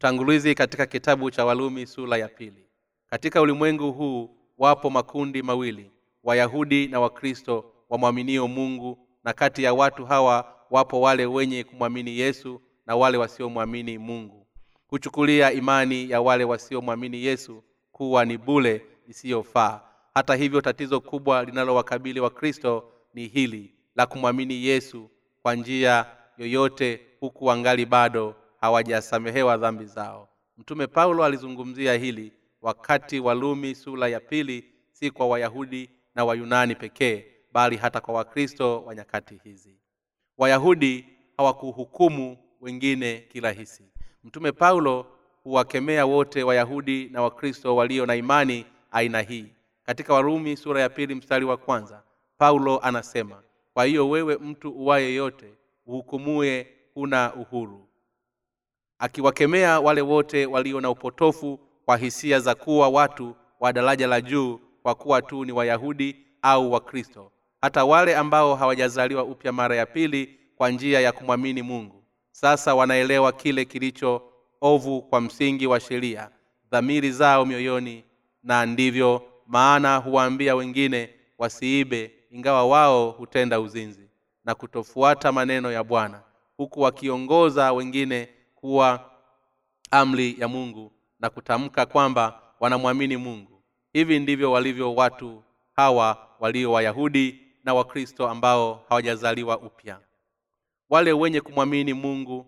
utangulizi katika kitabu cha walumi sura ya pili. Katika ulimwengu huu wapo makundi mawili wayahudi na wakristo wamwaminio mungu na kati ya watu hawa wapo wale wenye kumwamini yesu na wale wasiomwamini mungu. Kuchukulia imani ya wale wasiomwamini yesu kuwa ni bule isiyofaa. Hata hivyo tatizo kubwa linalowakabili wakristo ni hili la kumwamini yesu kwa njia yoyote huku wangali bado hawajasamehewa dhambi zao. Mtume paulo alizungumzia hili wakati walumi sura ya pili si kwa wayahudi na wayunani pekee bali hata kwa wakristo wa nyakati hizi. Wayahudi hawakuhukumu wengine kirahisi. Mtume paulo huwakemea wote wayahudi na wakristo walio na imani aina hii. Katika warumi sura ya pili mstari wa kwanza paulo anasema kwa hiyo wewe mtu uwaye yote uhukumue huna uhuru akiwakemea wale wote walio na upotofu kwa hisia za kuwa watu wa daraja la juu kwa kuwa tu ni wayahudi au wakristo hata wale ambao hawajazaliwa upya mara ya pili kwa njia ya kumwamini mungu. Sasa wanaelewa kile kilicho ovu kwa msingi wa sheria dhamiri zao mioyoni na ndivyo maana huwaambia wengine wasiibe ingawa wao hutenda uzinzi na kutofuata maneno ya bwana huku wakiongoza wengine kuwa amri ya mungu na kutamka kwamba wanamwamini mungu. Hivi ndivyo walivyo watu hawa walio wayahudi na wakristo ambao hawajazaliwa upya. Wale wenye kumwamini mungu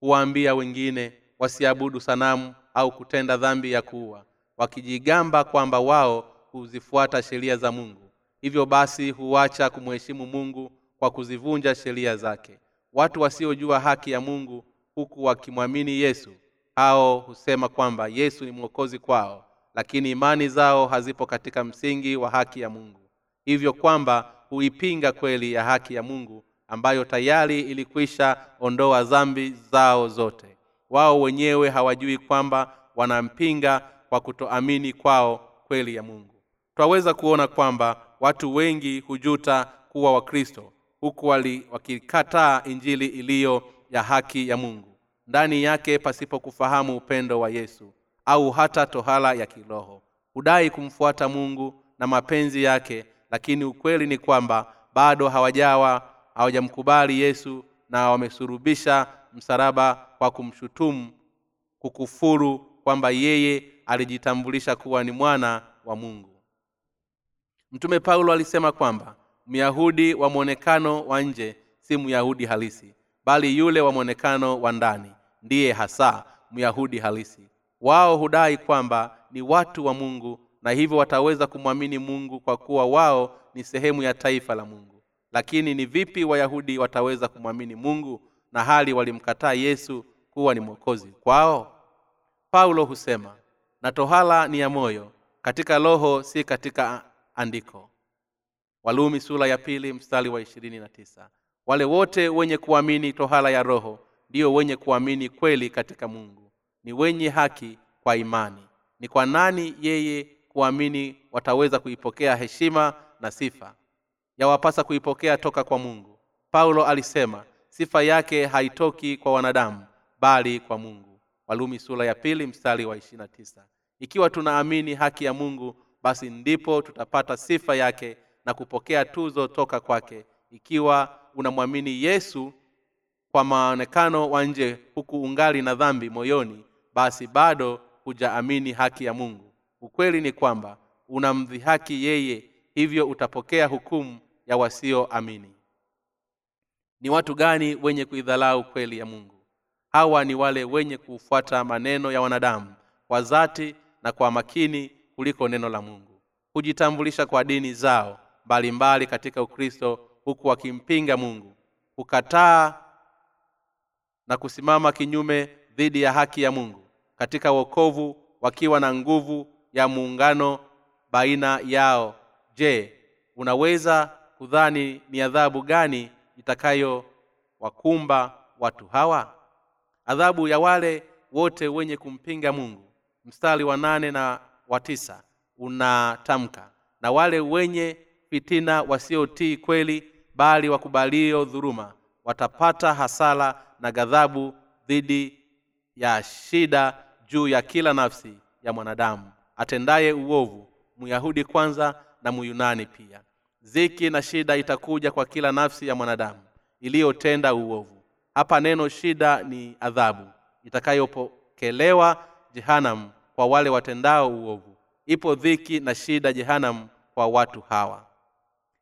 huwaambia wengine wasiabudu sanamu au kutenda dhambi ya kuua wakijigamba kwamba wao huzifuata sheria za mungu. Hivyo basi huacha kumheshimu mungu kwa kuzivunja sheria zake. Watu wasiojua haki ya mungu huku wakimwamini yesu. Hao husema kwamba yesu ni mwokozi kwao lakini imani zao hazipo katika msingi wa haki ya mungu. Hivyo kwamba huipinga kweli ya haki ya mungu ambayo tayari ilikwisha ondoa dhambi zao zote. Wao wenyewe hawajui kwamba wanampinga kwa kutoamini kwao kweli ya mungu. Twaweza kuona kwamba watu wengi hujuta kuwa wakristo huku wakikataa injili iliyo ya haki ya mungu. Ndani yake pasipo kufahamu upendo wa yesu au hata tohala ya kiroho. Hudai kumfuata mungu na mapenzi yake lakini ukweli ni kwamba bado hawajawa hawajamkubali yesu na wamesurubisha msalaba kwa kumshutumu kukufuru kwamba yeye alijitambulisha kuwa ni mwana wa mungu. Mtume paulo alisema kwamba myahudi wa mwonekano wa nje si myahudi halisi bali yule wa mwonekano wa ndani ndiye hasa myahudi halisi. Wao hudai kwamba ni watu wa mungu na hivyo wataweza kumwamini mungu kwa kuwa wao ni sehemu ya taifa la mungu. Lakini ni vipi wayahudi wataweza kumwamini mungu na hali walimkataa yesu kuwa ni mwokozi kwao? Paulo husema na tohala ni ya moyo katika roho si katika andiko. Walumi sura ya pili mstari wa ishirini na tisa wale wote wenye kuamini tohala ya roho ndio wenye kuamini kweli katika mungu. Ni wenye haki kwa imani. Ni kwa nani yeye kuamini wataweza kuipokea heshima na sifa? Yawapasa kuipokea toka kwa mungu. Paulo alisema sifa yake haitoki kwa wanadamu bali kwa mungu. Walumi sura ya pili mstari wa ishirina ikiwa tunaamini haki ya mungu basi ndipo tutapata sifa yake na kupokea tuzo toka kwake ikiwa unamwamini yesu kwa maonekano wa nje huku ungali na dhambi moyoni basi bado hujaamini haki ya mungu. Ukweli ni kwamba unamdhihaki yeye hivyo utapokea hukumu ya wasioamini. Ni watu gani wenye kuidhalau kweli ya mungu? Hawa ni wale wenye kufuata maneno ya wanadamu kwa dhati na kwa makini kuliko neno la mungu. Hujitambulisha kwa dini zao mbalimbali katika ukristo huku wakimpinga mungu hukataa na kusimama kinyume dhidi ya haki ya mungu katika wokovu wakiwa na nguvu ya muungano baina yao. Je unaweza kudhani ni adhabu gani itakayowakumba watu hawa? Adhabu ya wale wote wenye kumpinga mungu. Mstari wa nane na wa tisa unatamka na wale wenye fitina wasiotii kweli bali wakubalio dhuruma watapata hasara na ghadhabu dhidi ya shida juu ya kila nafsi ya mwanadamu. Atendaye uovu myahudi kwanza na myunani pia. Ziki na shida itakuja kwa kila nafsi ya mwanadamu iliyotenda uovu. Hapa neno shida ni adhabu itakayopokelewa jehanam kwa wale watendao uovu. Ipo dhiki na shida jehanam kwa watu hawa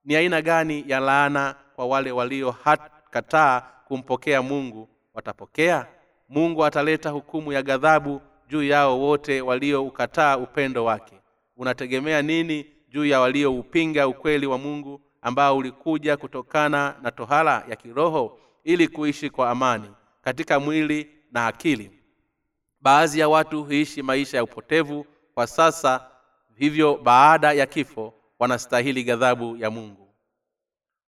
ni aina gani ya laana kwa wale waliokataa kumpokea mungu watapokea? Mungu ataleta hukumu ya ghadhabu juu yao wote walioukataa upendo wake. Unategemea nini juu ya walioupinga ukweli wa mungu ambao ulikuja kutokana na tohala ya kiroho ili kuishi kwa amani katika mwili na akili? Baadhi ya watu huishi maisha ya upotevu kwa sasa hivyo baada ya kifo wanastahili ghadhabu ya mungu.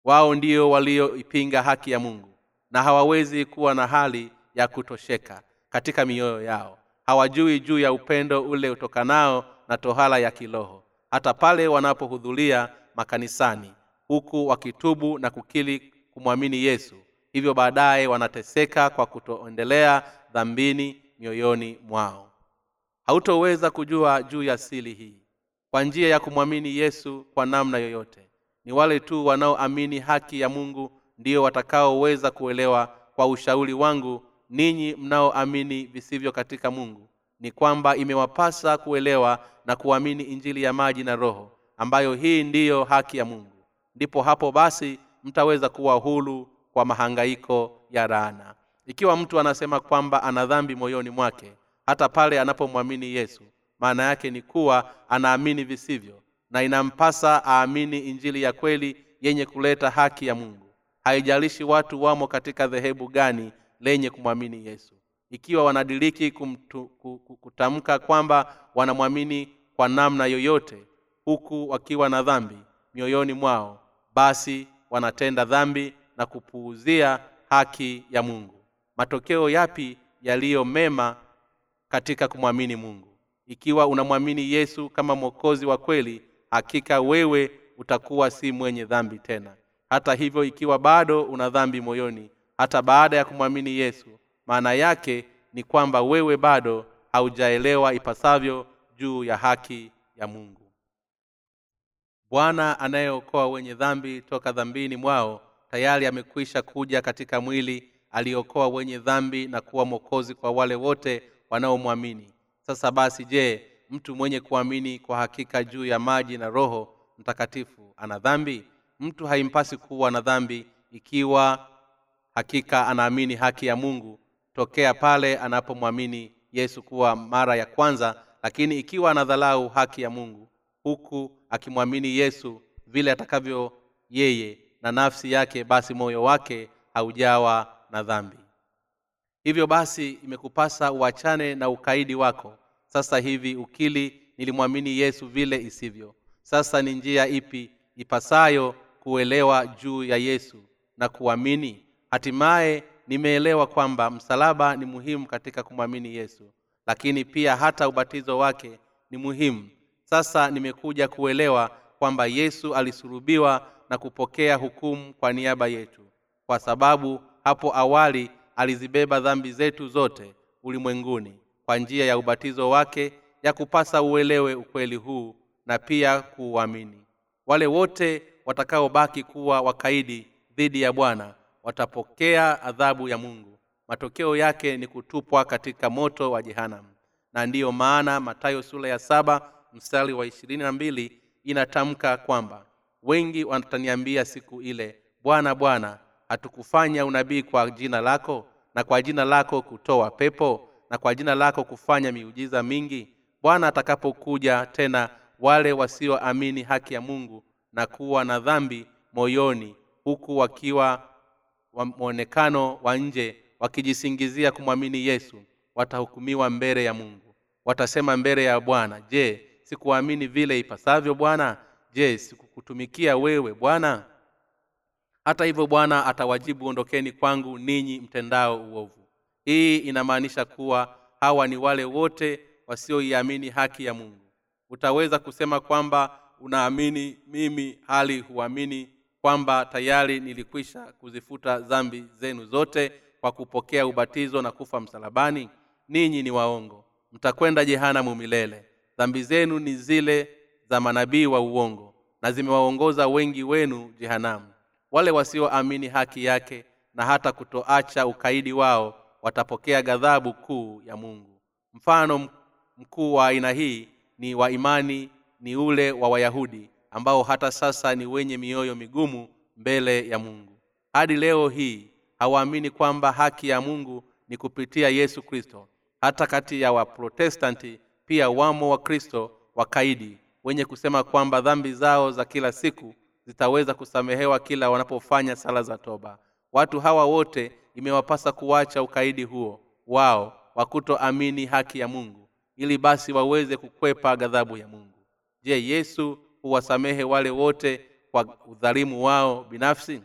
Wao ndio walioipinga haki ya mungu na hawawezi kuwa na hali ya kutosheka katika mioyo yao. Hawajui juu ya upendo ule utokanao na tohala ya kiroho hata pale wanapohudhuria makanisani huku wakitubu na kukili kumwamini yesu. Hivyo baadaye wanateseka kwa kutoendelea dhambini mioyoni mwao. Hautoweza kujua juu ya sili hii kwa njia ya kumwamini yesu kwa namna yoyote. Ni wale tu wanaoamini haki ya mungu ndio watakaoweza kuelewa kwa ushauri wangu ninyi mnaoamini visivyo katika mungu. Ni kwamba imewapasa kuelewa na kuamini injili ya maji na roho ambayo hii ndiyo haki ya mungu. Ndipo hapo basi mtaweza kuwa hulu kwa mahangaiko ya laana. Ikiwa mtu anasema kwamba ana dhambi moyoni mwake hata pale anapomwamini yesu maana yake ni kuwa anaamini visivyo na inampasa aamini injili ya kweli yenye kuleta haki ya mungu. Haijalishi watu wamo katika dhehebu gani lenye kumwamini yesu. Ikiwa wanadiriki kutamka kwamba wanamwamini kwa namna yoyote huku wakiwa na dhambi mioyoni mwao basi wanatenda dhambi na kupuuzia haki ya mungu. Matokeo yapi yaliyo mema katika kumwamini mungu ikiwa unamwamini yesu kama mwokozi wa kweli hakika wewe utakuwa si mwenye dhambi tena. Hata hivyo ikiwa bado una dhambi moyoni hata baada ya kumwamini yesu maana yake ni kwamba wewe bado haujaelewa ipasavyo juu ya haki ya mungu. Bwana anayeokoa wenye dhambi toka dhambini mwao tayari amekwisha kuja katika mwili aliokoa wenye dhambi na kuwa mwokozi kwa wale wote wanaomwamini sasa basi je mtu mwenye kuamini kwa hakika juu ya maji na roho mtakatifu ana dhambi? Mtu haimpasi kuwa na dhambi ikiwa hakika anaamini haki ya mungu tokea pale anapomwamini yesu kuwa mara ya kwanza lakini ikiwa anadhalau haki ya mungu huku akimwamini yesu vile atakavyo yeye na nafsi yake basi moyo wake haujawa na dhambi. Hivyo basi imekupasa uachane na ukaidi wako sasa hivi ukili nilimwamini yesu vile isivyo. Sasa ni njia ipi ipasayo kuelewa juu ya yesu na kuamini? Hatimaye nimeelewa kwamba msalaba ni muhimu katika kumwamini yesu lakini pia hata ubatizo wake ni muhimu. Sasa nimekuja kuelewa kwamba yesu alisurubiwa na kupokea hukumu kwa niaba yetu kwa sababu hapo awali alizibeba dhambi zetu zote ulimwenguni kwa njia ya ubatizo wake ya kupasa uelewe ukweli huu na pia kuuamini. Wale wote watakaobaki kuwa wakaidi dhidi ya bwana watapokea adhabu ya mungu. Matokeo yake ni kutupwa katika moto wa jehanamu. Na ndiyo maana matayo sura ya saba mstari wa ishirini na mbili inatamka kwamba wengi wataniambia siku ile bwana bwana hatukufanya unabii kwa jina lako na kwa jina lako kutoa pepo na kwa jina lako kufanya miujiza mingi bwana atakapokuja tena wale wasioamini haki ya mungu na kuwa na dhambi moyoni huku wakiwa wa mwonekano wa nje wakijisingizia kumwamini yesu watahukumiwa mbele ya mungu. Watasema mbele ya bwana je sikuamini vile ipasavyo bwana? Je sikukutumikia wewe bwana? Hata hivyo bwana atawajibu ondokeni kwangu ninyi mtendao uovu hii inamaanisha kuwa hawa ni wale wote wasioiamini haki ya mungu. Utaweza kusema kwamba unaamini mimi hali huamini kwamba tayari nilikwisha kuzifuta dhambi zenu zote kwa kupokea ubatizo na kufa msalabani? Ninyi ni waongo. Mtakwenda jehanamu milele. Dhambi zenu ni zile za manabii wa uongo na zimewaongoza wengi wenu jehanamu. Wale wasioamini haki yake na hata kutoacha ukaidi wao watapokea ghadhabu kuu ya mungu. Mfano mkuu wa aina hii ni wa imani ni ule wa wayahudi ambao hata sasa ni wenye mioyo migumu mbele ya mungu. Hadi leo hii hawaamini kwamba haki ya mungu ni kupitia yesu kristo. Hata kati ya waprotestanti pia wamo wakristo wakaidi wenye kusema kwamba dhambi zao za kila siku zitaweza kusamehewa kila wanapofanya sala za toba. Watu hawa wote imewapasa kuwacha ukaidi huo wao wa kutoamini haki ya mungu ili basi waweze kukwepa ghadhabu ya mungu. Je yesu huwasamehe wale wote kwa udhalimu wao binafsi?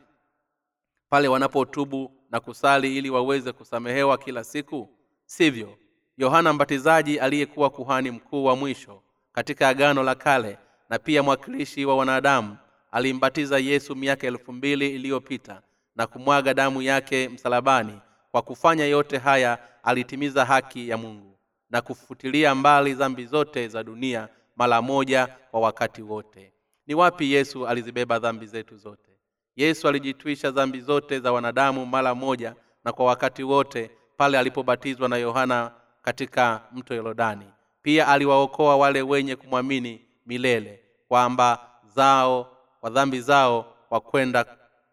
Pale wanapotubu na kusali ili waweze kusamehewa kila siku? Sivyo. Yohana mbatizaji aliyekuwa kuhani mkuu wa mwisho katika agano la kale na pia mwakilishi wa wanadamu alimbatiza yesu miaka elfu mbili iliyopita na kumwaga damu yake msalabani. Kwa kufanya yote haya alitimiza haki ya mungu na kufutilia mbali dhambi zote za dunia mara moja kwa wakati wote. Ni wapi yesu alizibeba dhambi zetu zote? Yesu alijitwisha dhambi zote za wanadamu mara moja na kwa wakati wote pale alipobatizwa na yohana katika mto yorodani. Pia aliwaokoa wale wenye kumwamini milele kwamba zao kwa dhambi zao kwa kwenda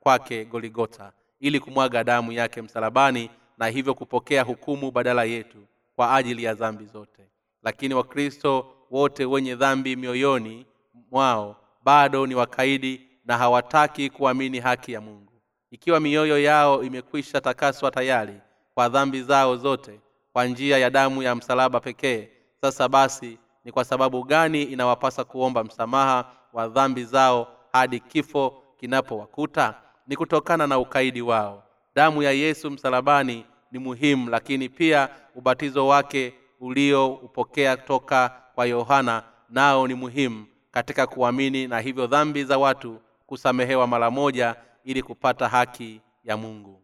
kwake goligota ili kumwaga damu yake msalabani na hivyo kupokea hukumu badala yetu kwa ajili ya dhambi zote. Lakini wakristo wote wenye dhambi mioyoni mwao bado ni wakaidi na hawataki kuamini haki ya mungu. Ikiwa mioyo yao imekwisha takaswa tayari kwa dhambi zao zote kwa njia ya damu ya msalaba pekee sasa basi ni kwa sababu gani inawapasa kuomba msamaha wa dhambi zao hadi kifo kinapowakuta ni kutokana na ukaidi wao. Damu ya yesu msalabani ni muhimu lakini pia ubatizo wake ulioupokea toka kwa yohana nao ni muhimu katika kuamini na hivyo dhambi za watu kusamehewa mara moja ili kupata haki ya mungu.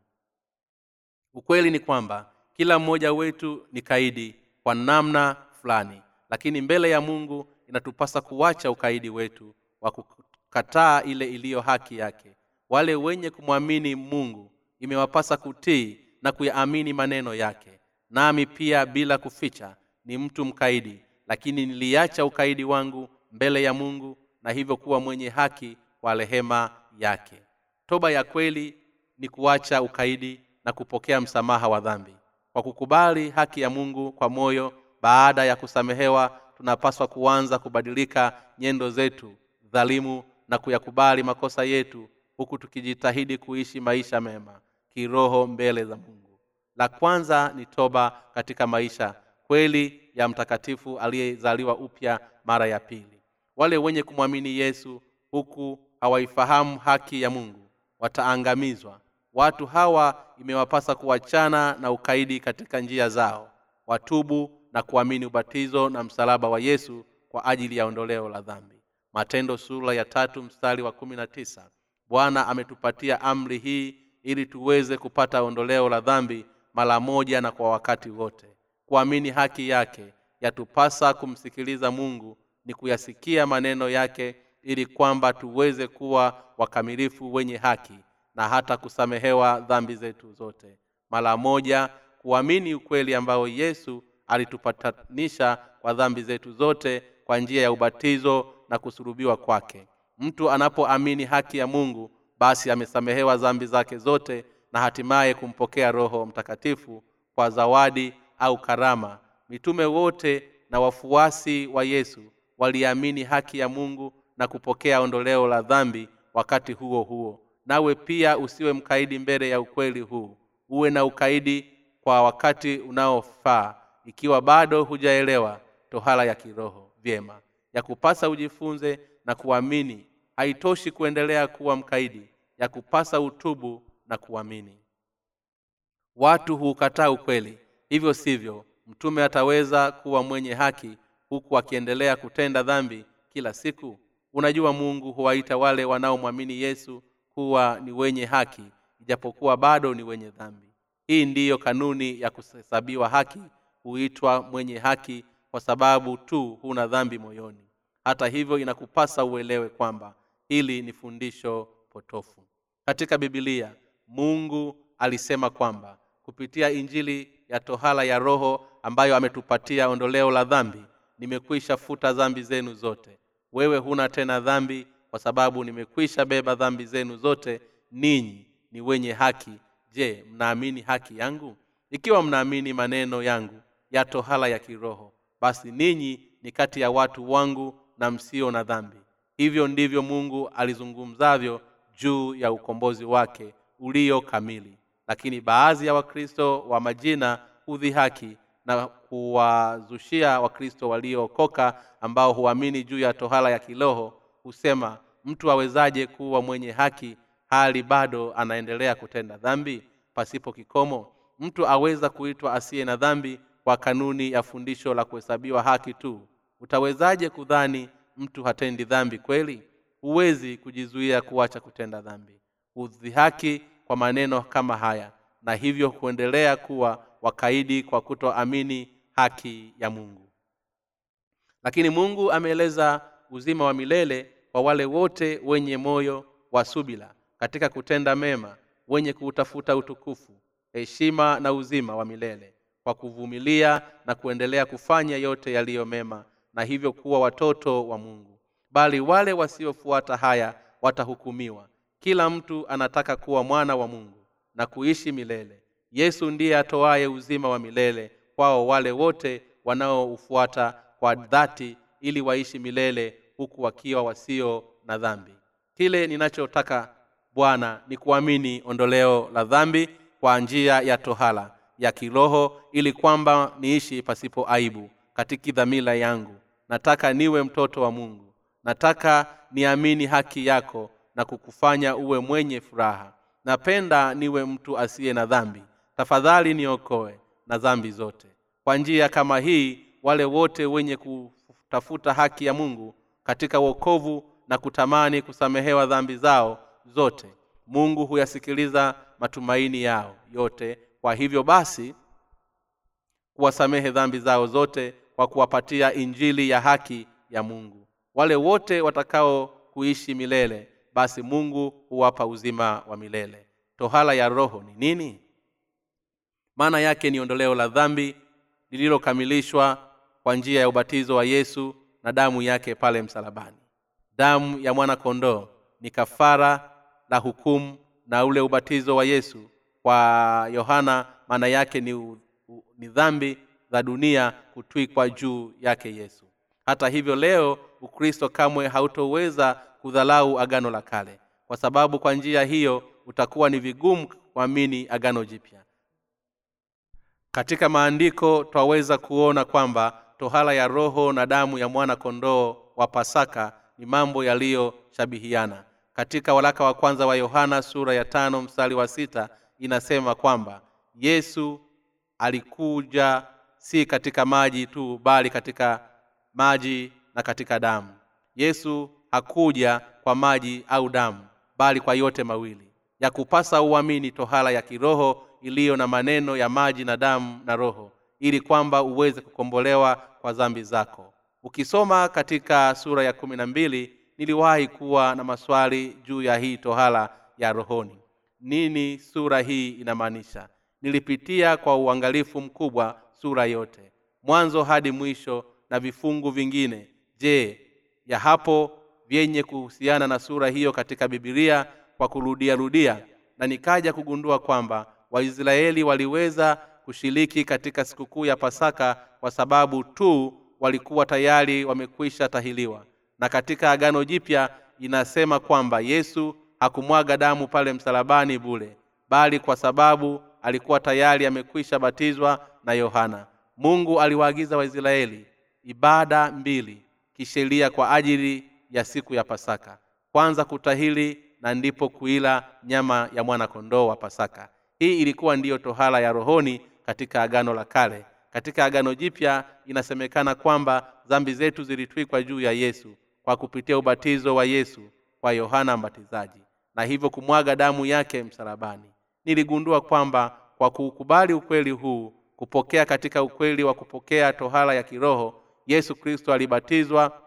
Ukweli ni kwamba kila mmoja wetu ni kaidi kwa namna fulani lakini mbele ya mungu inatupasa kuwacha ukaidi wetu wa kukataa ile iliyo haki yake wale wenye kumwamini mungu imewapasa kutii na kuyaamini maneno yake. Nami pia bila kuficha ni mtu mkaidi lakini niliacha ukaidi wangu mbele ya mungu na hivyo kuwa mwenye haki kwa rehema yake. Toba ya kweli ni kuacha ukaidi na kupokea msamaha wa dhambi. Kwa kukubali haki ya mungu kwa moyo baada ya kusamehewa tunapaswa kuanza kubadilika nyendo zetu dhalimu na kuyakubali makosa yetu huku tukijitahidi kuishi maisha mema kiroho mbele za mungu. La kwanza ni toba katika maisha kweli ya mtakatifu aliyezaliwa upya mara ya pili. Wale wenye kumwamini yesu huku hawaifahamu haki ya mungu wataangamizwa. Watu hawa imewapasa kuachana na ukaidi katika njia zao watubu na kuamini ubatizo na msalaba wa yesu kwa ajili ya ondoleo la dhambi. Matendo sura ya tatu mstari wa kumi na tisa bwana ametupatia amri hii ili tuweze kupata ondoleo la dhambi mara moja na kwa wakati wote. Kuamini haki yake yatupasa kumsikiliza mungu ni kuyasikia maneno yake ili kwamba tuweze kuwa wakamilifu wenye haki na hata kusamehewa dhambi zetu zote. Mara moja kuamini ukweli ambao yesu alitupatanisha kwa dhambi zetu zote kwa njia ya ubatizo na kusurubiwa kwake mtu anapoamini haki ya mungu basi amesamehewa dhambi zake zote na hatimaye kumpokea roho mtakatifu kwa zawadi au karama. Mitume wote na wafuasi wa yesu waliamini haki ya mungu na kupokea ondoleo la dhambi wakati huo huo. Nawe pia usiwe mkaidi mbele ya ukweli huu. Uwe na ukaidi kwa wakati unaofaa. Ikiwa bado hujaelewa tohala ya kiroho. Vyema. Ya kupasa ujifunze na kuamini haitoshi kuendelea kuwa mkaidi ya kupasa utubu na kuamini. Watu huukataa ukweli hivyo sivyo mtume ataweza kuwa mwenye haki huku akiendelea kutenda dhambi kila siku? Unajua mungu huwaita wale wanaomwamini yesu kuwa ni wenye haki ijapokuwa bado ni wenye dhambi. Hii ndiyo kanuni ya kuhesabiwa haki huitwa mwenye haki kwa sababu tu huna dhambi moyoni. Hata hivyo inakupasa uelewe kwamba hili ni fundisho potofu. Katika bibilia mungu alisema kwamba kupitia injili ya tohala ya roho ambayo ametupatia ondoleo la dhambi nimekwisha futa dhambi zenu zote. Wewe huna tena dhambi kwa sababu nimekwisha beba dhambi zenu zote ninyi ni wenye haki. Je mnaamini haki yangu? Ikiwa mnaamini maneno yangu ya tohala ya kiroho basi ninyi ni kati ya watu wangu na msio na dhambi hivyo ndivyo mungu alizungumzavyo juu ya ukombozi wake ulio kamili. Lakini baadhi ya wakristo wa majina hudhihaki na kuwazushia wakristo waliookoka ambao huamini juu ya tohala ya kiroho husema mtu awezaje kuwa mwenye haki hali bado anaendelea kutenda dhambi? Pasipo kikomo mtu aweza kuitwa asiye na dhambi kwa kanuni ya fundisho la kuhesabiwa haki tu. Utawezaje kudhani mtu hatendi dhambi kweli? Huwezi kujizuia kuacha kutenda dhambi. Hudhihaki kwa maneno kama haya na hivyo kuendelea kuwa wakaidi kwa kutoamini haki ya mungu. Lakini mungu ameeleza uzima wa milele kwa wale wote wenye moyo wa subila katika kutenda mema wenye kuutafuta utukufu heshima na uzima wa milele kwa kuvumilia na kuendelea kufanya yote yaliyo mema na hivyo kuwa watoto wa mungu. Bali wale wasiofuata haya watahukumiwa. Kila mtu anataka kuwa mwana wa mungu na kuishi milele. Yesu ndiye atoaye uzima wa milele kwao wale wote wanaoufuata kwa dhati ili waishi milele huku wakiwa wasio na dhambi. Kile ninachotaka bwana ni kuamini ondoleo la dhambi kwa njia ya tohala ya kiroho ili kwamba niishi pasipo aibu katika dhamira yangu nataka niwe mtoto wa mungu. Nataka niamini haki yako na kukufanya uwe mwenye furaha. Napenda niwe mtu asiye na dhambi. Tafadhali niokoe na dhambi zote. Kwa njia kama hii wale wote wenye kutafuta haki ya mungu katika wokovu na kutamani kusamehewa dhambi zao zote mungu huyasikiliza matumaini yao yote. Kwa hivyo basi kuwasamehe dhambi zao zote kwa kuwapatia injili ya haki ya mungu. Wale wote watakao kuishi milele basi mungu huwapa uzima wa milele. Tohala ya roho ni nini? Maana yake ni ondoleo la dhambi lililokamilishwa kwa njia ya ubatizo wa yesu na damu yake pale msalabani. Damu ya mwana kondoo ni kafara la hukumu na ule ubatizo wa yesu. Kwa yohana maana yake ni, u, u, ni dhambi za dunia kutwikwa juu yake yesu. Hata hivyo leo ukristo kamwe hautoweza kudhalau agano la kale. Kwa sababu kwa njia hiyo utakuwa ni vigumu kuamini agano jipya. Katika maandiko twaweza kuona kwamba tohala ya roho na damu ya mwana kondoo wa pasaka ni mambo yaliyoshabihiana katika waraka wa kwanza wa yohana sura ya tano mstari wa sita inasema kwamba yesu alikuja si katika maji tu bali katika maji na katika damu. Yesu hakuja kwa maji au damu bali kwa yote mawili. Ya kupasa uamini tohala ya kiroho iliyo na maneno ya maji na damu na roho ili kwamba uweze kukombolewa kwa dhambi zako. Ukisoma katika sura ya kumi na mbili niliwahi kuwa na maswali juu ya hii tohala ya rohoni. Nini sura hii inamaanisha? Nilipitia kwa uangalifu mkubwa sura yote. Mwanzo hadi mwisho na vifungu vingine. Je ya hapo vyenye kuhusiana na sura hiyo katika bibilia kwa kurudiarudia na nikaja kugundua kwamba waisraeli waliweza kushiriki katika sikukuu ya pasaka kwa sababu tu walikuwa tayari wamekwisha tahiliwa. Na katika agano jipya inasema kwamba yesu hakumwaga damu pale msalabani bule bali kwa sababu alikuwa tayari amekwisha batizwa na yohana. Mungu aliwaagiza waisraeli ibada mbili kisheria kwa ajili ya siku ya pasaka. Kwanza kutahili na ndipo kuila nyama ya mwana kondoo wa pasaka. Hii ilikuwa ndiyo tohala ya rohoni katika agano la kale. Katika agano jipya inasemekana kwamba dhambi zetu zilitwikwa juu ya yesu kwa kupitia ubatizo wa yesu kwa yohana mbatizaji na hivyo kumwaga damu yake msalabani. Niligundua kwamba kwa kuukubali ukweli huu kupokea katika ukweli wa kupokea tohara ya kiroho yesu kristo alibatizwa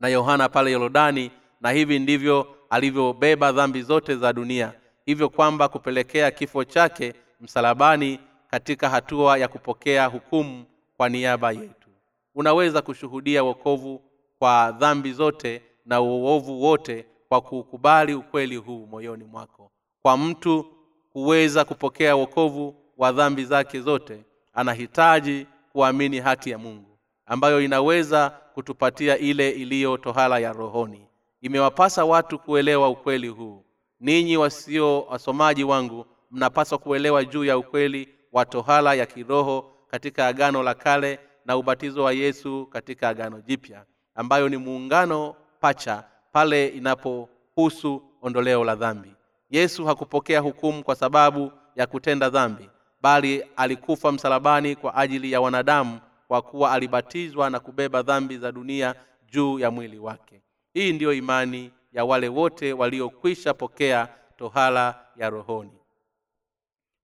na yohana pale yorodani na hivi ndivyo alivyobeba dhambi zote za dunia. Hivyo kwamba kupelekea kifo chake msalabani katika hatua ya kupokea hukumu kwa niaba yetu. Unaweza kushuhudia wokovu kwa dhambi zote na uovu wote kwa kuukubali ukweli huu moyoni mwako. Kwa mtu kuweza kupokea wokovu wa dhambi zake zote anahitaji kuamini haki ya mungu ambayo inaweza kutupatia ile iliyo tohala ya rohoni. Imewapasa watu kuelewa ukweli huu. Ninyi wasio wasomaji wangu mnapaswa kuelewa juu ya ukweli wa tohala ya kiroho katika agano la kale na ubatizo wa yesu katika agano jipya ambayo ni muungano pacha pale inapohusu ondoleo la dhambi. Yesu hakupokea hukumu kwa sababu ya kutenda dhambi bali alikufa msalabani kwa ajili ya wanadamu kwa kuwa alibatizwa na kubeba dhambi za dunia juu ya mwili wake. Hii ndiyo imani ya wale wote waliokwisha pokea tohala ya rohoni.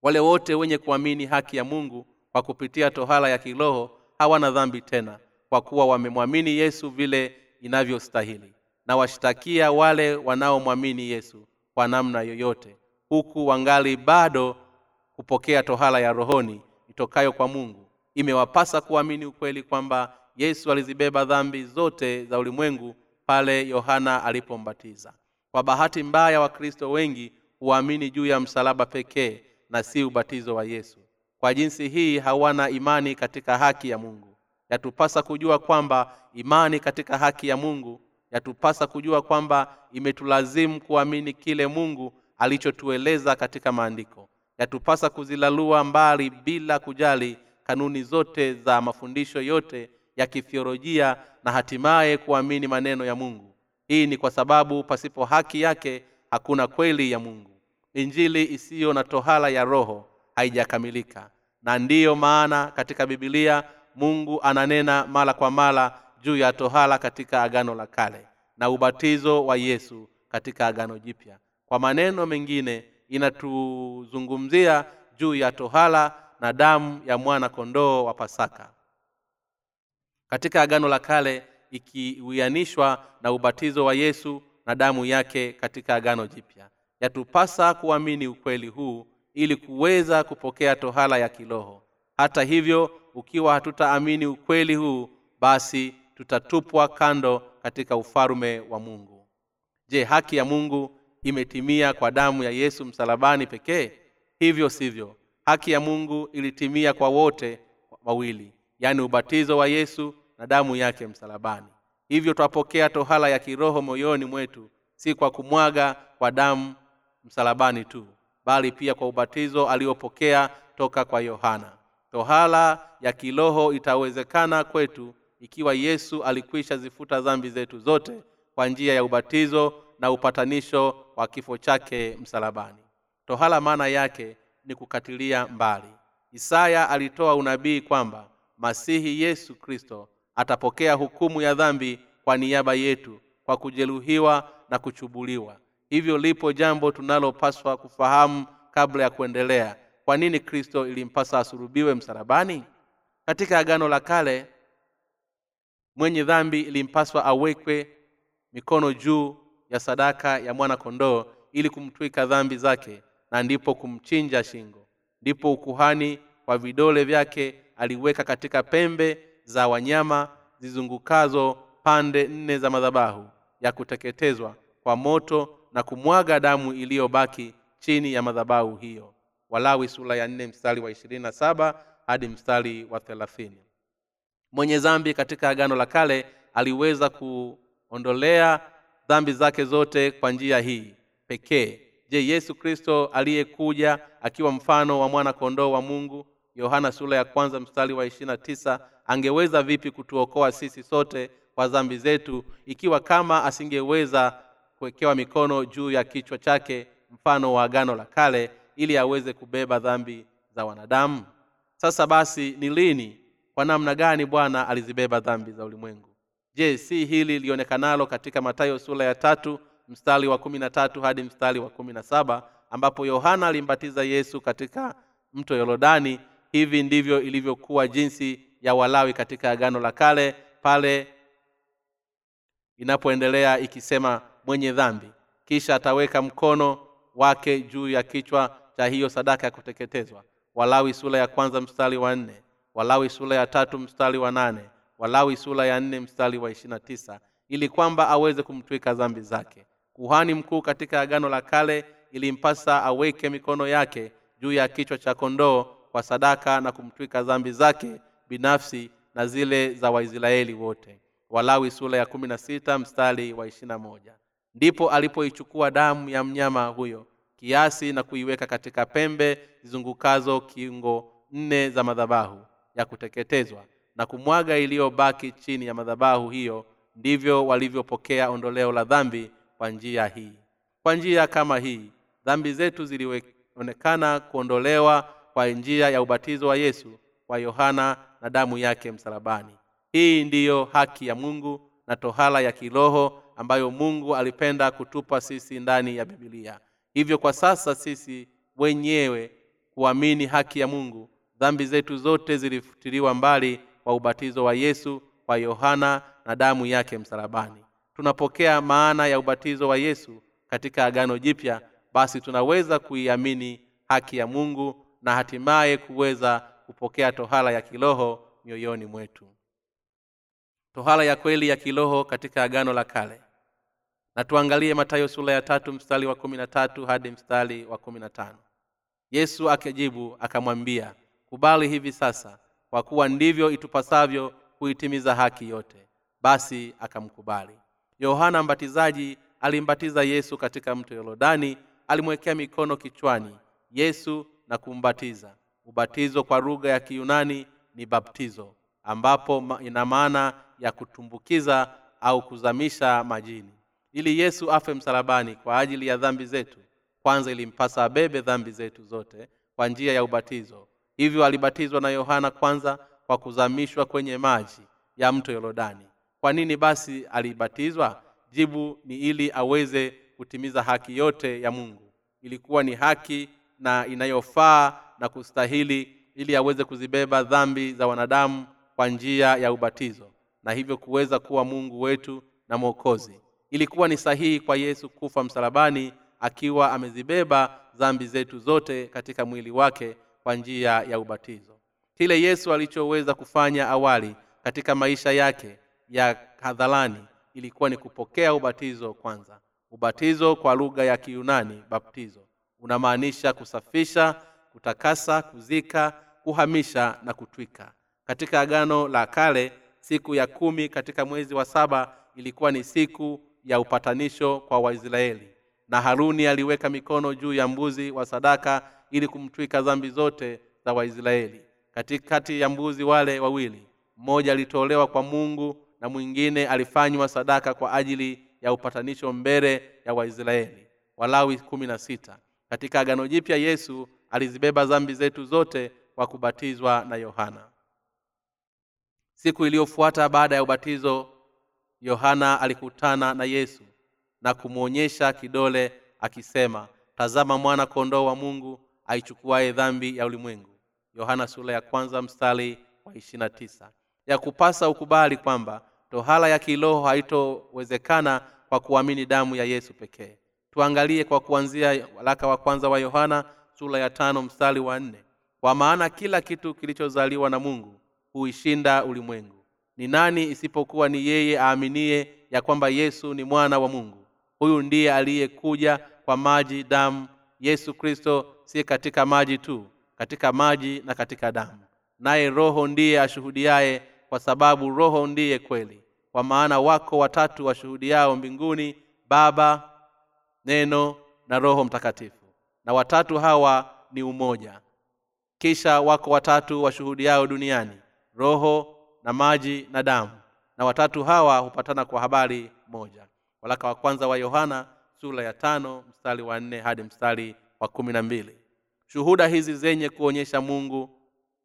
Wale wote wenye kuamini haki ya mungu kwa kupitia tohala ya kiroho hawana dhambi tena kwa kuwa wamemwamini yesu vile inavyostahili na washtakia wale wanaomwamini yesu kwa namna yoyote huku wangali bado kupokea tohala ya rohoni itokayo kwa mungu. Imewapasa kuamini ukweli kwamba yesu alizibeba dhambi zote za ulimwengu pale yohana alipombatiza. Kwa bahati mbaya wakristo wengi huamini juu ya msalaba pekee na si ubatizo wa yesu. Kwa jinsi hii hawana imani katika haki ya mungu. Yatupasa kujua kwamba imani katika haki ya mungu yatupasa kujua kwamba imetulazimu kuamini kile mungu alichotueleza katika maandiko yatupasa kuzilalua mbali bila kujali kanuni zote za mafundisho yote ya kithiolojia na hatimaye kuamini maneno ya mungu. Hii ni kwa sababu pasipo haki yake hakuna kweli ya mungu. Injili isiyo na tohala ya roho haijakamilika. Na ndiyo maana katika bibilia mungu ananena mara kwa mara juu ya tohala katika agano la kale na ubatizo wa yesu katika agano jipya. Kwa maneno mengine inatuzungumzia juu ya tohala na damu ya mwana kondoo wa pasaka. Katika agano la kale ikiwianishwa na ubatizo wa yesu na damu yake katika agano jipya yatupasa kuamini ukweli huu ili kuweza kupokea tohala ya kiroho. Hata hivyo ukiwa hatutaamini ukweli huu basi tutatupwa kando katika ufalume wa mungu. Je haki ya mungu imetimia kwa damu ya yesu msalabani pekee? Hivyo sivyo. Haki ya mungu ilitimia kwa wote wawili yaani ubatizo wa yesu na damu yake msalabani. Hivyo twapokea tohala ya kiroho moyoni mwetu si kwa kumwaga kwa damu msalabani tu bali pia kwa ubatizo aliopokea toka kwa yohana. Tohala ya kiroho itawezekana kwetu ikiwa yesu alikwisha zifuta dhambi zetu zote kwa njia ya ubatizo na upatanisho wa kifo chake msalabani. Tohala maana yake ni kukatilia mbali. Isaya alitoa unabii kwamba masihi yesu kristo atapokea hukumu ya dhambi kwa niaba yetu kwa kujeruhiwa na kuchubuliwa. Hivyo lipo jambo tunalopaswa kufahamu kabla ya kuendelea. Kwa nini kristo ilimpasa asurubiwe msalabani? Katika agano la kale mwenye dhambi ilimpaswa awekwe mikono juu ya sadaka ya mwana kondoo ili kumtwika dhambi zake na ndipo kumchinja shingo. Ndipo ukuhani kwa vidole vyake aliweka katika pembe za wanyama zizungukazo pande nne za madhabahu ya kuteketezwa kwa moto na kumwaga damu iliyobaki chini ya madhabahu hiyo. Walawi sura ya nne mstari wa ishirini na saba hadi mstari wa thelathini. Mwenye dhambi katika agano la kale aliweza kuondolea dhambi zake zote kwa njia hii pekee. Je yesu kristo aliyekuja akiwa mfano wa mwana kondoo wa mungu? Yohana sura ya kwanza mstari wa ishirina tisa angeweza vipi kutuokoa sisi sote kwa dhambi zetu ikiwa kama asingeweza kuwekewa mikono juu ya kichwa chake mfano wa agano la kale ili aweze kubeba dhambi za wanadamu? Sasa basi ni lini kwa namna gani bwana alizibeba dhambi za ulimwengu je si hili lilionekanalo katika matayo sura ya tatu mstari wa kumi na tatu hadi mstari wa kumi na saba ambapo yohana alimbatiza yesu katika mto yorodani hivi ndivyo ilivyokuwa jinsi ya walawi katika agano la kale pale inapoendelea ikisema mwenye dhambi kisha ataweka mkono wake juu ya kichwa cha hiyo sadaka ya kuteketezwa. Walawi sura ya kwanza mstari wa nne. Walawi sura ya tatu mstari wa nane walawi sura ya nne mstari wa ishirina tisa ili kwamba aweze kumtwika dhambi zake. Kuhani mkuu katika agano la kale ilimpasa aweke mikono yake juu ya kichwa cha kondoo kwa sadaka na kumtwika dhambi zake binafsi na zile za waisraeli wote. Walawi sura ya kumi na sita mstari wa ishirina moja. Ndipo alipoichukua damu ya mnyama huyo kiasi na kuiweka katika pembe zizungukazo kiungo nne za madhabahu ya kuteketezwa na kumwaga iliyobaki chini ya madhabahu hiyo ndivyo walivyopokea ondoleo la dhambi kwa njia hii. Kwa njia kama hii dhambi zetu zilionekana kuondolewa kwa njia ya ubatizo wa yesu kwa yohana na damu yake msalabani. Hii ndiyo haki ya mungu na tohala ya kiroho ambayo mungu alipenda kutupa sisi ndani ya bibilia hivyo kwa sasa sisi wenyewe kuamini haki ya mungu dhambi zetu zote zilifutiliwa mbali kwa ubatizo wa yesu kwa yohana na damu yake msalabani. Tunapokea maana ya ubatizo wa yesu katika agano jipya basi tunaweza kuiamini haki ya mungu na hatimaye kuweza kupokea tohala ya kiroho mioyoni mwetu. Tohala ya kweli ya kiroho katika agano la kale. Na tuangalie matayo sura ya tatu mstari wa kumi na tatu hadi mstari wa kumi na tano. Yesu akijibu akamwambia kubali hivi sasa kwa kuwa ndivyo itupasavyo kuitimiza haki yote. Basi akamkubali. Yohana mbatizaji alimbatiza yesu katika mto yorodani alimwekea mikono kichwani yesu na kumbatiza. Ubatizo kwa lugha ya kiyunani ni baptizo ambapo ina maana ya kutumbukiza au kuzamisha majini. Ili yesu afe msalabani kwa ajili ya dhambi zetu kwanza ilimpasa abebe dhambi zetu zote kwa njia ya ubatizo hivyo alibatizwa na yohana kwanza kwa kuzamishwa kwenye maji ya mto yorodani. Kwa nini basi alibatizwa? Jibu ni ili aweze kutimiza haki yote ya mungu. Ilikuwa ni haki na inayofaa na kustahili ili aweze kuzibeba dhambi za wanadamu kwa njia ya ubatizo na hivyo kuweza kuwa mungu wetu na mwokozi. Ilikuwa ni sahihi kwa yesu kufa msalabani akiwa amezibeba dhambi zetu zote katika mwili wake kwa njia ya ubatizo. Kile yesu alichoweza kufanya awali katika maisha yake ya hadharani ilikuwa ni kupokea ubatizo kwanza. Ubatizo kwa lugha ya kiyunani baptizo. Unamaanisha kusafisha kutakasa kuzika kuhamisha na kutwika. Katika agano la kale siku ya kumi katika mwezi wa saba ilikuwa ni siku ya upatanisho kwa waisraeli. Na haruni aliweka mikono juu ya mbuzi wa sadaka ili kumtwika dhambi zote za waisraeli. Katikati ya mbuzi wale wawili mmoja alitolewa kwa mungu na mwingine alifanywa sadaka kwa ajili ya upatanisho mbele ya waisraeli. Walawi kumi na sita. Katika agano jipya yesu alizibeba dhambi zetu zote kwa kubatizwa na yohana. Siku iliyofuata baada ya ubatizo yohana alikutana na yesu na kumwonyesha kidole akisema tazama mwana kondoo wa mungu aichukuaye dhambi ya ulimwengu. Yohana sura ya kwanza mstari wa ishirina ya kupasa ukubali kwamba tohala ya kiroho haitowezekana kwa kuamini damu ya yesu pekee. Tuangalie kwa kuanzia waraka wa kwanza wa yohana sura ya tano mstari wa nne. Kwa maana kila kitu kilichozaliwa na mungu huishinda ulimwengu. Ni nani isipokuwa ni yeye aaminie ya kwamba yesu ni mwana wa mungu? Huyu ndiye aliyekuja kwa maji damu yesu kristo si katika maji tu katika maji na katika damu. Naye roho ndiye ashuhudiaye kwa sababu roho ndiye kweli. Kwa maana wako watatu washuhudiao mbinguni baba neno na roho mtakatifu. Na watatu hawa ni umoja. Kisha wako watatu washuhudiao duniani roho na maji na damu. Na watatu hawa hupatana kwa habari moja. Walaka wa kwanza wa yohana sura ya tano mstari wa nne hadi mstari wa kumi na mbili shuhuda hizi zenye kuonyesha mungu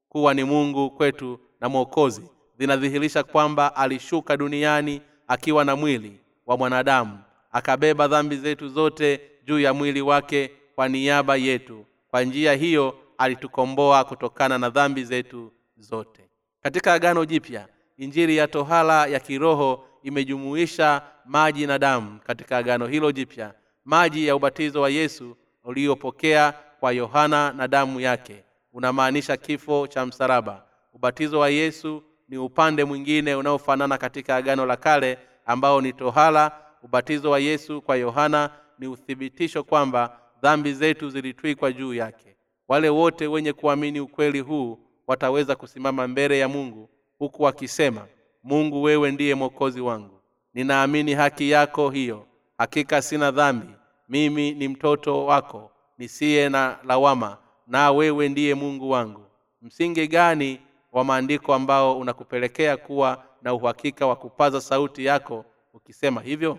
kuwa ni mungu kwetu na mwokozi zinadhihirisha kwamba alishuka duniani akiwa na mwili wa mwanadamu akabeba dhambi zetu zote juu ya mwili wake kwa niaba yetu. Kwa njia hiyo alitukomboa kutokana na dhambi zetu zote. Katika agano jipya injili ya tohala ya kiroho imejumuisha maji na damu. Katika agano hilo jipya maji ya ubatizo wa yesu uliopokea kwa yohana na damu yake. Unamaanisha kifo cha msalaba. Ubatizo wa yesu ni upande mwingine unaofanana katika agano la kale ambao ni tohala ubatizo wa yesu kwa yohana ni uthibitisho kwamba dhambi zetu zilitwikwa juu yake. Wale wote wenye kuamini ukweli huu wataweza kusimama mbele ya mungu huku wakisema mungu wewe ndiye mwokozi wangu. Ninaamini haki yako hiyo. Hakika sina dhambi. Mimi ni mtoto wako nisiye na lawama na wewe ndiye mungu wangu. Msingi gani wa maandiko ambao unakupelekea kuwa na uhakika wa kupaza sauti yako ukisema hivyo?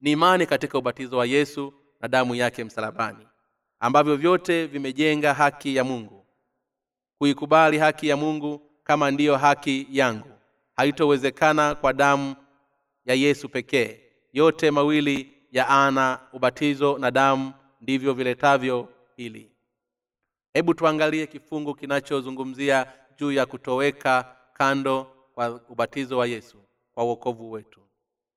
Ni imani katika ubatizo wa yesu na damu yake msalabani ambavyo vyote vimejenga haki ya mungu. Kuikubali haki ya mungu kama ndiyo haki yangu haitowezekana kwa damu ya yesu pekee. Yote mawili ya ana ubatizo na damu ndivyo viletavyo hili. Hebu tuangalie kifungu kinachozungumzia juu ya kutoweka kando kwa ubatizo wa yesu kwa uokovu wetu.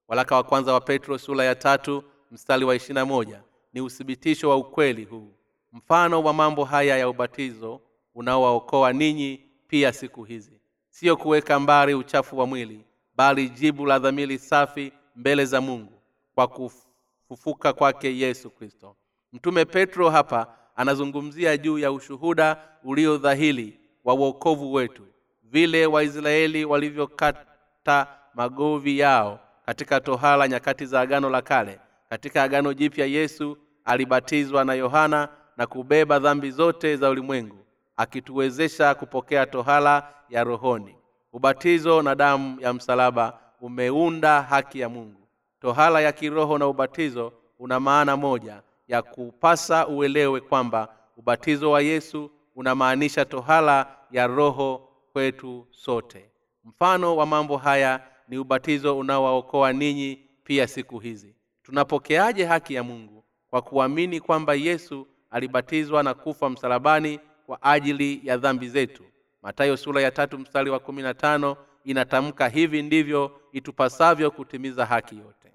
Walaka wa kwanza wa petro sura ya tatu mstari wa ishirina moja. Ni uthibitisho wa ukweli huu. Mfano wa mambo haya ya ubatizo unaowaokoa ninyi pia siku hizi. Siyo kuweka mbali uchafu wa mwili bali jibu la dhamiri safi mbele za mungu kwa kufufuka kwake yesu kristo mtume petro hapa anazungumzia juu ya ushuhuda ulio dhahiri wa uokovu wetu. Vile waisraeli walivyokata magovi yao katika tohala nyakati za agano la kale. Katika agano jipya yesu alibatizwa na yohana na kubeba dhambi zote za ulimwengu akituwezesha kupokea tohala ya rohoni. Ubatizo na damu ya msalaba umeunda haki ya mungu. Tohala ya kiroho na ubatizo una maana moja ya kupasa uelewe kwamba ubatizo wa yesu unamaanisha tohala ya roho kwetu sote. Mfano wa mambo haya ni ubatizo unaowaokoa ninyi pia siku hizi. Tunapokeaje haki ya mungu kwa kuamini kwamba yesu alibatizwa na kufa msalabani kwa ajili ya dhambi zetu? Matayo sura ya tatu mstari wa kumi na tano inatamka hivi ndivyo itupasavyo kutimiza haki yote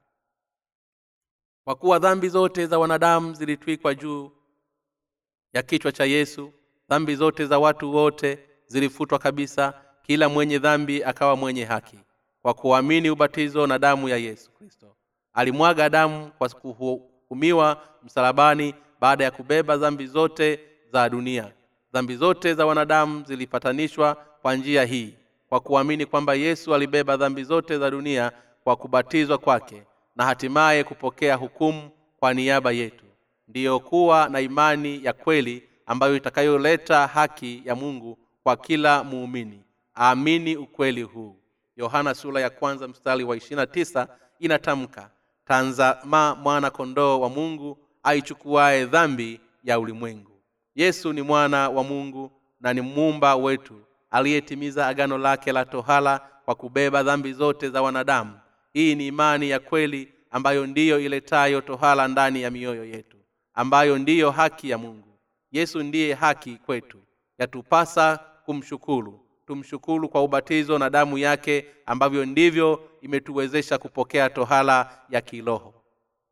kwa kuwa dhambi zote za wanadamu zilitwikwa juu ya kichwa cha yesu dhambi zote za watu wote zilifutwa kabisa kila mwenye dhambi akawa mwenye haki. Kwa kuamini ubatizo na damu ya yesu kristo. Alimwaga damu kwa kuhukumiwa msalabani baada ya kubeba dhambi zote za dunia. Dhambi zote za wanadamu zilipatanishwa kwa njia hii. Kwa kuamini kwamba yesu alibeba dhambi zote za dunia kwa kubatizwa kwake na hatimaye kupokea hukumu kwa niaba yetu. Ndiyo kuwa na imani ya kweli ambayo itakayoleta haki ya mungu kwa kila muumini. Aamini ukweli huu. Yohana sura ya kwanza mstari wa ishirina tisa inatamka tanzama mwana kondoo wa mungu aichukuaye dhambi ya ulimwengu. Yesu ni mwana wa mungu na ni muumba wetu aliyetimiza agano lake la tohala kwa kubeba dhambi zote za wanadamu hii ni imani ya kweli ambayo ndiyo iletayo tohala ndani ya mioyo yetu ambayo ndiyo haki ya mungu. Yesu ndiye haki kwetu. Yatupasa kumshukuru. Tumshukuru kwa ubatizo na damu yake ambavyo ndivyo imetuwezesha kupokea tohala ya kiroho.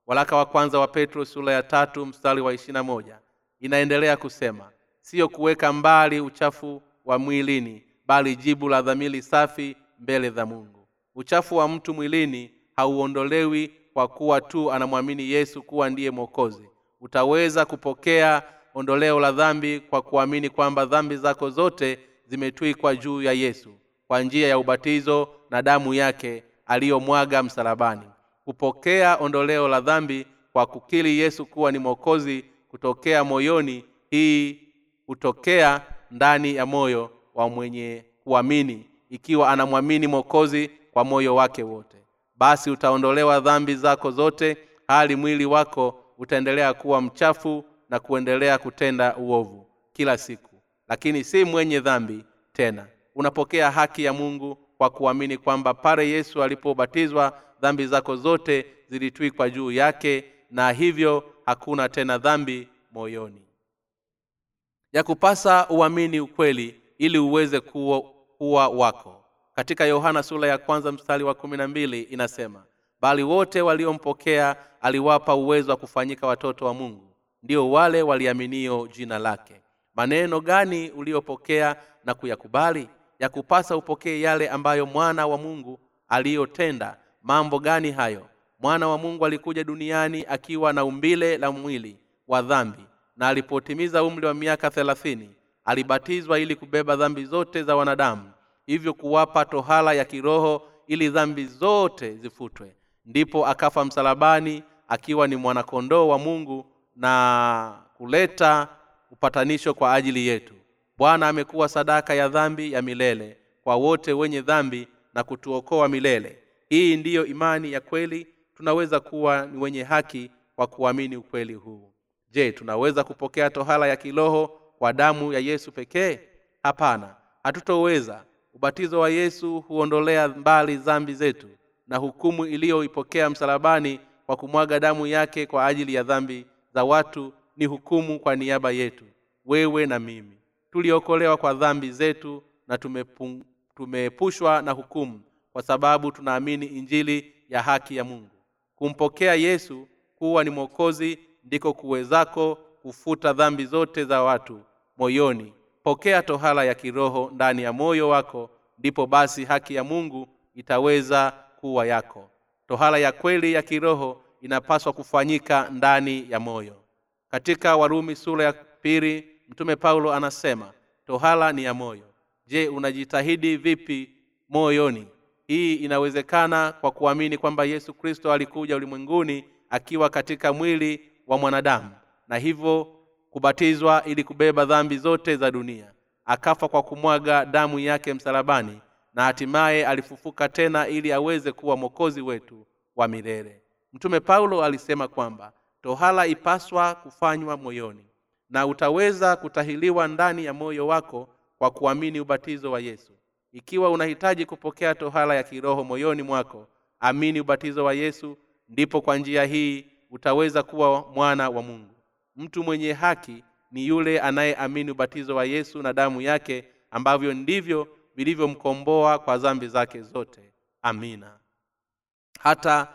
Walaka wa kwanza wa petro sura ya tatu mstari wa ishirina moja inaendelea kusema siyo kuweka mbali uchafu wa mwilini bali jibu la dhamiri safi mbele za mungu uchafu wa mtu mwilini hauondolewi kwa kuwa tu anamwamini yesu kuwa ndiye mwokozi. Utaweza kupokea ondoleo la dhambi kwa kuamini kwamba dhambi zako zote zimetwikwa juu ya yesu kwa njia ya ubatizo na damu yake aliyomwaga msalabani. Kupokea ondoleo la dhambi kwa kukiri yesu kuwa ni mwokozi kutokea moyoni hii hutokea ndani ya moyo wa mwenye kuamini. Ikiwa anamwamini mwokozi kwa moyo wake wote. Basi utaondolewa dhambi zako zote hali mwili wako utaendelea kuwa mchafu na kuendelea kutenda uovu kila siku. Lakini si mwenye dhambi tena. Unapokea haki ya mungu kwa kuamini kwamba pale yesu alipobatizwa dhambi zako zote zilitwikwa juu yake na hivyo hakuna tena dhambi moyoni. Ya kupasa uamini ukweli ili uweze kuwa, kuwa wako katika yohana sura ya kwanza mstari wa kumi na mbili inasema bali wote waliompokea aliwapa uwezo wa kufanyika watoto wa mungu. Ndio wale waliaminio jina lake. Maneno gani uliopokea na kuyakubali? Ya kupasa upokee yale ambayo mwana wa mungu aliyotenda. Mambo gani hayo? Mwana wa mungu alikuja duniani akiwa na umbile la mwili wa dhambi na alipotimiza umri wa miaka thelathini alibatizwa ili kubeba dhambi zote za wanadamu hivyo kuwapa tohala ya kiroho ili dhambi zote zifutwe. Ndipo akafa msalabani akiwa ni mwanakondoo wa mungu na kuleta upatanisho kwa ajili yetu. Bwana amekuwa sadaka ya dhambi ya milele kwa wote wenye dhambi na kutuokoa milele. Hii ndiyo imani ya kweli tunaweza kuwa ni wenye haki kwa kuamini ukweli huu. Je tunaweza kupokea tohala ya kiroho kwa damu ya yesu pekee? Hapana hatutoweza ubatizo wa yesu huondolea mbali dhambi zetu na hukumu iliyoipokea msalabani kwa kumwaga damu yake kwa ajili ya dhambi za watu ni hukumu kwa niaba yetu wewe na mimi. Tuliokolewa kwa dhambi zetu na tumeepushwa na hukumu kwa sababu tunaamini injili ya haki ya mungu. Kumpokea yesu kuwa ni mwokozi ndiko kuwezako kufuta dhambi zote za watu moyoni pokea tohala ya kiroho ndani ya moyo wako ndipo basi haki ya mungu itaweza kuwa yako. Tohala ya kweli ya kiroho inapaswa kufanyika ndani ya moyo. Katika warumi sura ya pili mtume paulo anasema tohala ni ya moyo. Je unajitahidi vipi moyoni? Hii inawezekana kwa kuamini kwamba yesu kristo alikuja ulimwenguni akiwa katika mwili wa mwanadamu na hivyo kubatizwa ili kubeba dhambi zote za dunia. Akafa kwa kumwaga damu yake msalabani na hatimaye alifufuka tena ili aweze kuwa mwokozi wetu wa milele. Mtume paulo alisema kwamba tohala ipaswa kufanywa moyoni na utaweza kutahiliwa ndani ya moyo wako kwa kuamini ubatizo wa yesu. Ikiwa unahitaji kupokea tohala ya kiroho moyoni mwako amini ubatizo wa yesu ndipo kwa njia hii utaweza kuwa mwana wa mungu mtu mwenye haki ni yule anayeamini ubatizo wa yesu na damu yake ambavyo ndivyo vilivyomkomboa kwa dhambi zake zote. Amina. Hata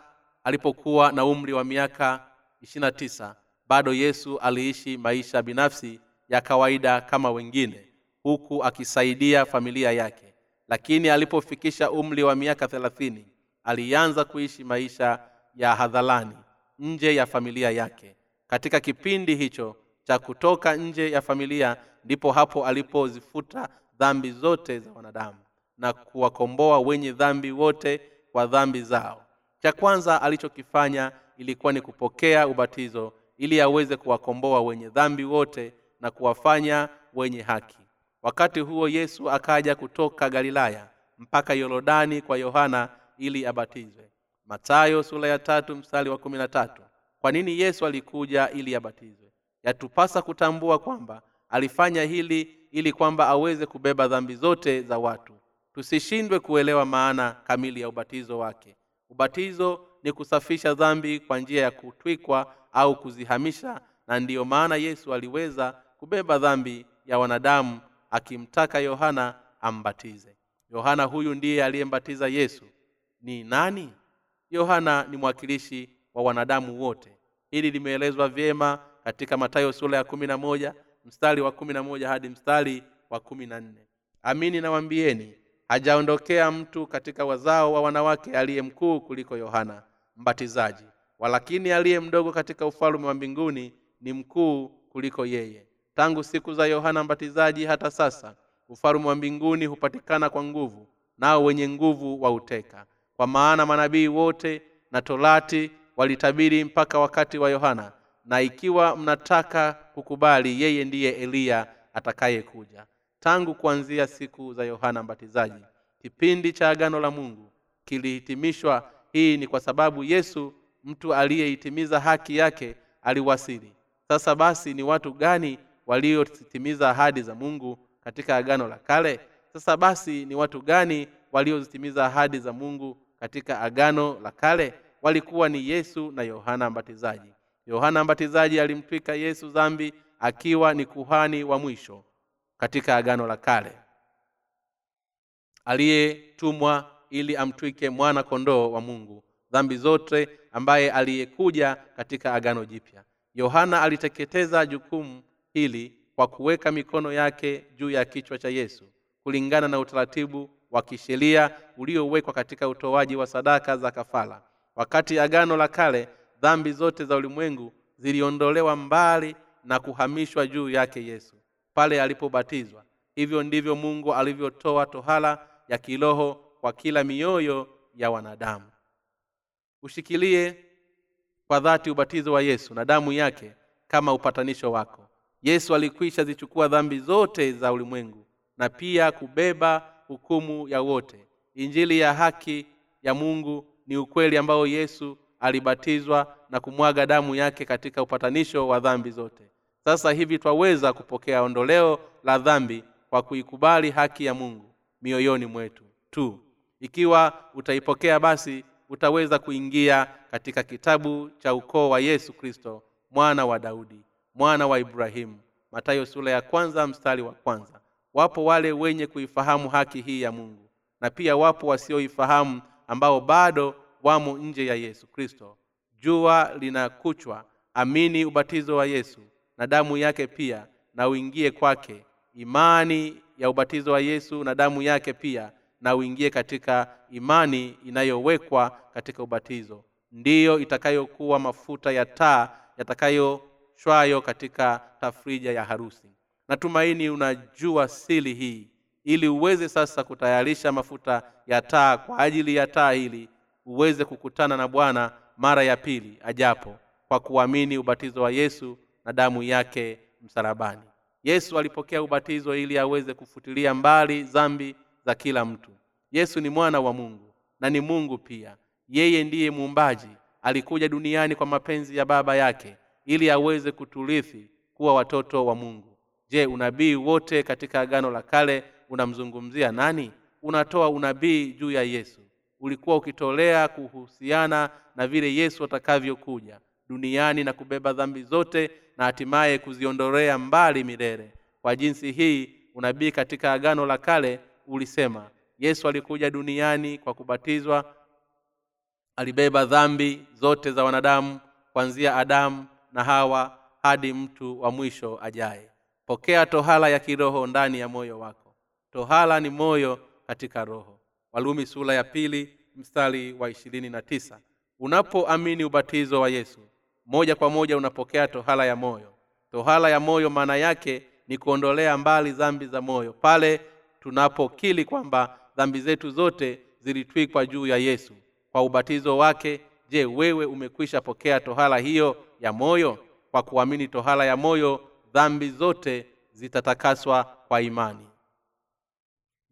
alipokuwa na umri wa miaka 29 bado yesu aliishi maisha binafsi ya kawaida kama wengine huku akisaidia familia yake. Lakini alipofikisha umri wa miaka thelathini alianza kuishi maisha ya hadharani nje ya familia yake katika kipindi hicho cha kutoka nje ya familia ndipo hapo alipozifuta dhambi zote za wanadamu na kuwakomboa wenye dhambi wote kwa dhambi zao. Cha kwanza alichokifanya ilikuwa ni kupokea ubatizo ili aweze kuwakomboa wenye dhambi wote na kuwafanya wenye haki. Wakati huo yesu akaja kutoka galilaya mpaka yorodani kwa yohana ili abatizwe. Matayo sura ya tatu mstari wa kumi na tatu kwa nini yesu alikuja ili abatizwe? Yatupasa kutambua kwamba alifanya hili ili kwamba aweze kubeba dhambi zote za watu. Tusishindwe kuelewa maana kamili ya ubatizo wake. Ubatizo ni kusafisha dhambi kwa njia ya kutwikwa au kuzihamisha na ndiyo maana yesu aliweza kubeba dhambi ya wanadamu akimtaka yohana ambatize. Yohana huyu ndiye aliyembatiza yesu. Ni nani? Yohana ni mwakilishi wa wanadamu wote hili limeelezwa vyema katika matayo sura ya kumi na moja mstari wa kumi na moja hadi mstari wa kumi na nne. Amini nawambieni hajaondokea mtu katika wazao wa wanawake aliye mkuu kuliko yohana mbatizaji walakini aliye mdogo katika ufalume wa mbinguni ni mkuu kuliko yeye. Tangu siku za yohana mbatizaji hata sasa ufalume wa mbinguni hupatikana kwa nguvu nao wenye nguvu wauteka. Kwa maana manabii wote na torati walitabiri mpaka wakati wa yohana na ikiwa mnataka kukubali yeye ndiye eliya atakayekuja. Tangu kuanzia siku za yohana mbatizaji kipindi cha agano la mungu kilihitimishwa. Hii ni kwa sababu yesu mtu aliyeitimiza haki yake aliwasili. Sasa basi ni watu gani waliotimiza ahadi za mungu katika agano la kale? Sasa basi ni watu gani waliozitimiza ahadi za mungu katika agano la kale walikuwa ni yesu na yohana mbatizaji. Yohana mbatizaji alimtwika yesu dhambi akiwa ni kuhani wa mwisho katika agano la kale. Aliyetumwa ili amtwike mwana kondoo wa mungu dhambi zote ambaye aliyekuja katika agano jipya. Yohana aliteketeza jukumu hili kwa kuweka mikono yake juu ya kichwa cha yesu kulingana na utaratibu wa kisheria uliowekwa katika utoaji wa sadaka za kafala wakati agano la kale dhambi zote za ulimwengu ziliondolewa mbali na kuhamishwa juu yake yesu pale alipobatizwa. Hivyo ndivyo mungu alivyotoa tohala ya kiroho kwa kila mioyo ya wanadamu. Ushikilie kwa dhati ubatizo wa yesu na damu yake kama upatanisho wako. Yesu alikwisha zichukua dhambi zote za ulimwengu na pia kubeba hukumu ya wote injili ya haki ya mungu ni ukweli ambao yesu alibatizwa na kumwaga damu yake katika upatanisho wa dhambi zote. Sasa hivi twaweza kupokea ondoleo la dhambi kwa kuikubali haki ya mungu mioyoni mwetu tu. Ikiwa utaipokea basi utaweza kuingia katika kitabu cha ukoo wa yesu kristo mwana wa daudi mwana wa ibrahimu. Matayo sura ya kwanza mstari wa kwanza. Wapo wale wenye kuifahamu haki hii ya mungu na pia wapo wasioifahamu ambao bado wamo nje ya yesu kristo. Jua linakuchwa amini ubatizo wa yesu na damu yake pia na uingie kwake. Imani ya ubatizo wa yesu na damu yake pia na uingie katika imani inayowekwa katika ubatizo. Ndiyo itakayokuwa mafuta ya taa yatakayoshwayo katika tafrija ya harusi. Natumaini unajua sili hii ili uweze sasa kutayarisha mafuta ya taa kwa ajili ya taa hili uweze kukutana na bwana mara ya pili ajapo kwa kuamini ubatizo wa yesu na damu yake msalabani. Yesu alipokea ubatizo ili aweze kufutilia mbali dhambi za kila mtu. Yesu ni mwana wa mungu na ni mungu pia. Yeye ndiye muumbaji. Alikuja duniani kwa mapenzi ya baba yake ili aweze kuturithi kuwa watoto wa mungu. Je unabii wote katika agano la kale unamzungumzia nani? Unatoa unabii juu ya yesu. Ulikuwa ukitolea kuhusiana na vile yesu atakavyokuja duniani na kubeba dhambi zote na hatimaye kuziondolea mbali milele. Kwa jinsi hii unabii katika agano la kale ulisema yesu alikuja duniani kwa kubatizwa alibeba dhambi zote za wanadamu kuanzia adamu na hawa hadi mtu wa mwisho ajaye. Pokea tohala ya kiroho ndani ya moyo wako tohala ni moyo katika roho. Walumi sura ya pili mstari wa ishirini na tisa. Unapoamini ubatizo wa yesu moja kwa moja unapokea tohala ya moyo. Tohala ya moyo maana yake ni kuondolea mbali dhambi za moyo pale tunapokili kwamba dhambi zetu zote zilitwikwa juu ya yesu. Kwa ubatizo wake je wewe umekwisha pokea tohala hiyo ya moyo? Kwa kuamini tohala ya moyo dhambi zote zitatakaswa kwa imani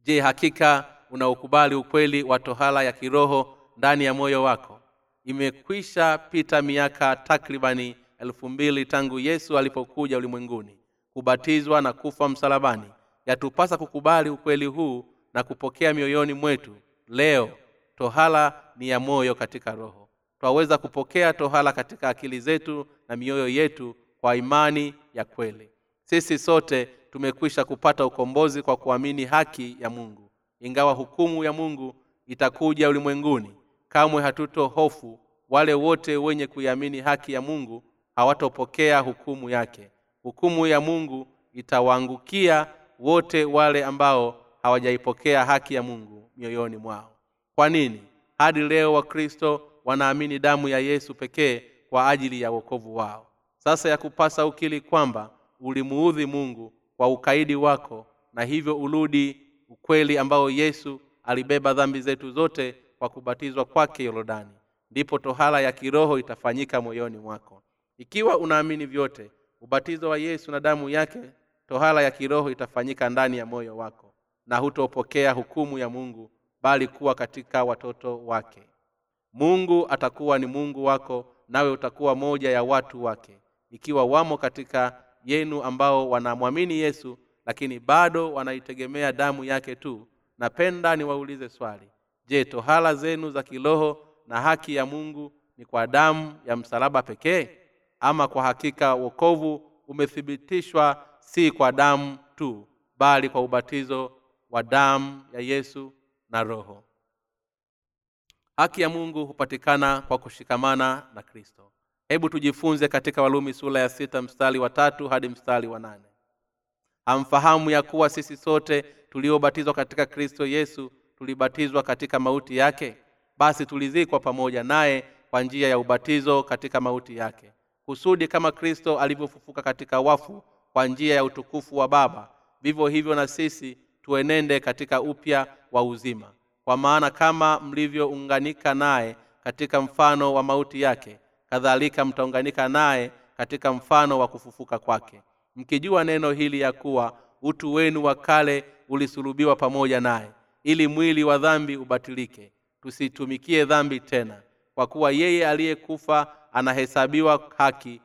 je hakika unaukubali ukweli wa tohala ya kiroho ndani ya moyo wako? Imekwisha pita miaka takribani elfu mbili tangu yesu alipokuja ulimwenguni kubatizwa na kufa msalabani. Yatupasa kukubali ukweli huu na kupokea mioyoni mwetu leo. Tohala ni ya moyo katika roho. Twaweza kupokea tohala katika akili zetu na mioyo yetu kwa imani ya kweli. Sisi sote tumekwisha kupata ukombozi kwa kuamini haki ya mungu. Ingawa hukumu ya mungu itakuja ulimwenguni kamwe hatuto hofu. Wale wote wenye kuiamini haki ya mungu hawatopokea hukumu yake. Hukumu ya mungu itawaangukia wote wale ambao hawajaipokea haki ya mungu mioyoni mwao. Kwa nini? Hadi leo wakristo wanaamini damu ya yesu pekee kwa ajili ya wokovu wao. Sasa ya kupasa ukili kwamba ulimuudhi mungu kwa ukaidi wako na hivyo urudi ukweli ambao yesu alibeba dhambi zetu zote kwa kubatizwa kwake yorodani. Ndipo tohala ya kiroho itafanyika moyoni mwako. Ikiwa unaamini vyote ubatizo wa yesu na damu yake tohala ya kiroho itafanyika ndani ya moyo wako na hutopokea hukumu ya mungu bali kuwa katika watoto wake. Mungu atakuwa ni mungu wako nawe utakuwa moja ya watu wake. Ikiwa wamo katika yenu ambao wanamwamini yesu lakini bado wanaitegemea damu yake tu. Napenda niwaulize swali. Je tohala zenu za kiroho na haki ya mungu ni kwa damu ya msalaba pekee? Ama kwa hakika wokovu umethibitishwa si kwa damu tu bali kwa ubatizo wa damu ya yesu na roho? Haki ya mungu hupatikana kwa kushikamana na kristo hebu tujifunze katika walumi sura ya sita mstari wa tatu hadi mstari wa nane. Hamfahamu ya kuwa sisi sote tuliobatizwa katika kristo yesu tulibatizwa katika mauti yake? Basi tulizikwa pamoja naye kwa njia ya ubatizo katika mauti yake kusudi kama kristo alivyofufuka katika wafu kwa njia ya utukufu wa baba vivyo hivyo na sisi tuenende katika upya wa uzima. Kwa maana kama mlivyounganika naye katika mfano wa mauti yake kadhalika mtaunganika naye katika mfano wa kufufuka kwake. Mkijua neno hili ya kuwa utu wenu wa kale ulisulubiwa pamoja naye ili mwili wa dhambi ubatilike. Tusitumikie dhambi tena kwa kuwa yeye aliyekufa anahesabiwa haki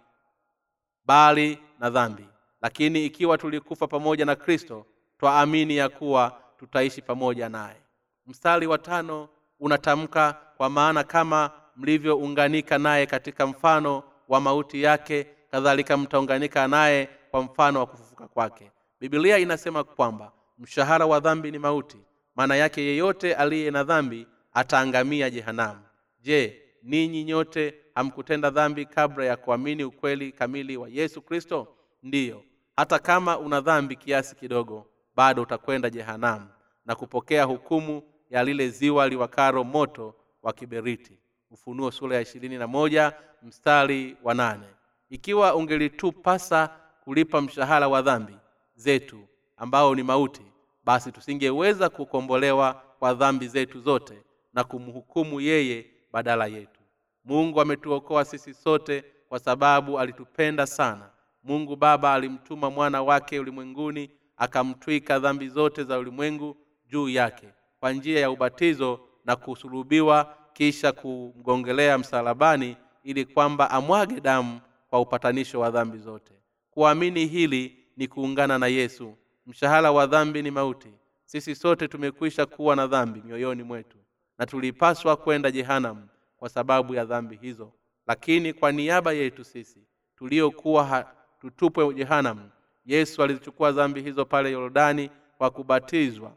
bali na dhambi. Lakini ikiwa tulikufa pamoja na kristo twaamini ya kuwa tutaishi pamoja naye. Mstari wa tano unatamka kwa maana kama mlivyounganika naye katika mfano wa mauti yake kadhalika mtaunganika naye kwa mfano wa kufufuka kwake. Bibilia inasema kwamba mshahara wa dhambi ni mauti. Maana yake yeyote aliye na dhambi ataangamia jehanamu. Je ninyi nyote hamkutenda dhambi kabla ya kuamini ukweli kamili wa yesu kristo? Ndiyo. Hata kama una dhambi kiasi kidogo bado utakwenda jehanamu na kupokea hukumu ya lile ziwa liwakaro moto wa kiberiti ufunuo sura ya ishirini na moja mstari wa nane. Ikiwa ungelitupasa kulipa mshahara wa dhambi zetu ambao ni mauti basi tusingeweza kukombolewa kwa dhambi zetu zote na kumhukumu yeye badala yetu. Mungu ametuokoa sisi sote kwa sababu alitupenda sana. Mungu baba alimtuma mwana wake ulimwenguni akamtwika dhambi zote za ulimwengu juu yake kwa njia ya ubatizo na kusulubiwa kisha kumgongelea msalabani ili kwamba amwage damu kwa upatanisho wa dhambi zote. Kuamini hili ni kuungana na yesu. Mshahara wa dhambi ni mauti. Sisi sote tumekwisha kuwa na dhambi mioyoni mwetu na tulipaswa kwenda jehanamu kwa sababu ya dhambi hizo. Lakini kwa niaba yetu sisi tuliokuwa tutupwe jehanamu yesu alizichukua dhambi hizo pale yorodani kwa kubatizwa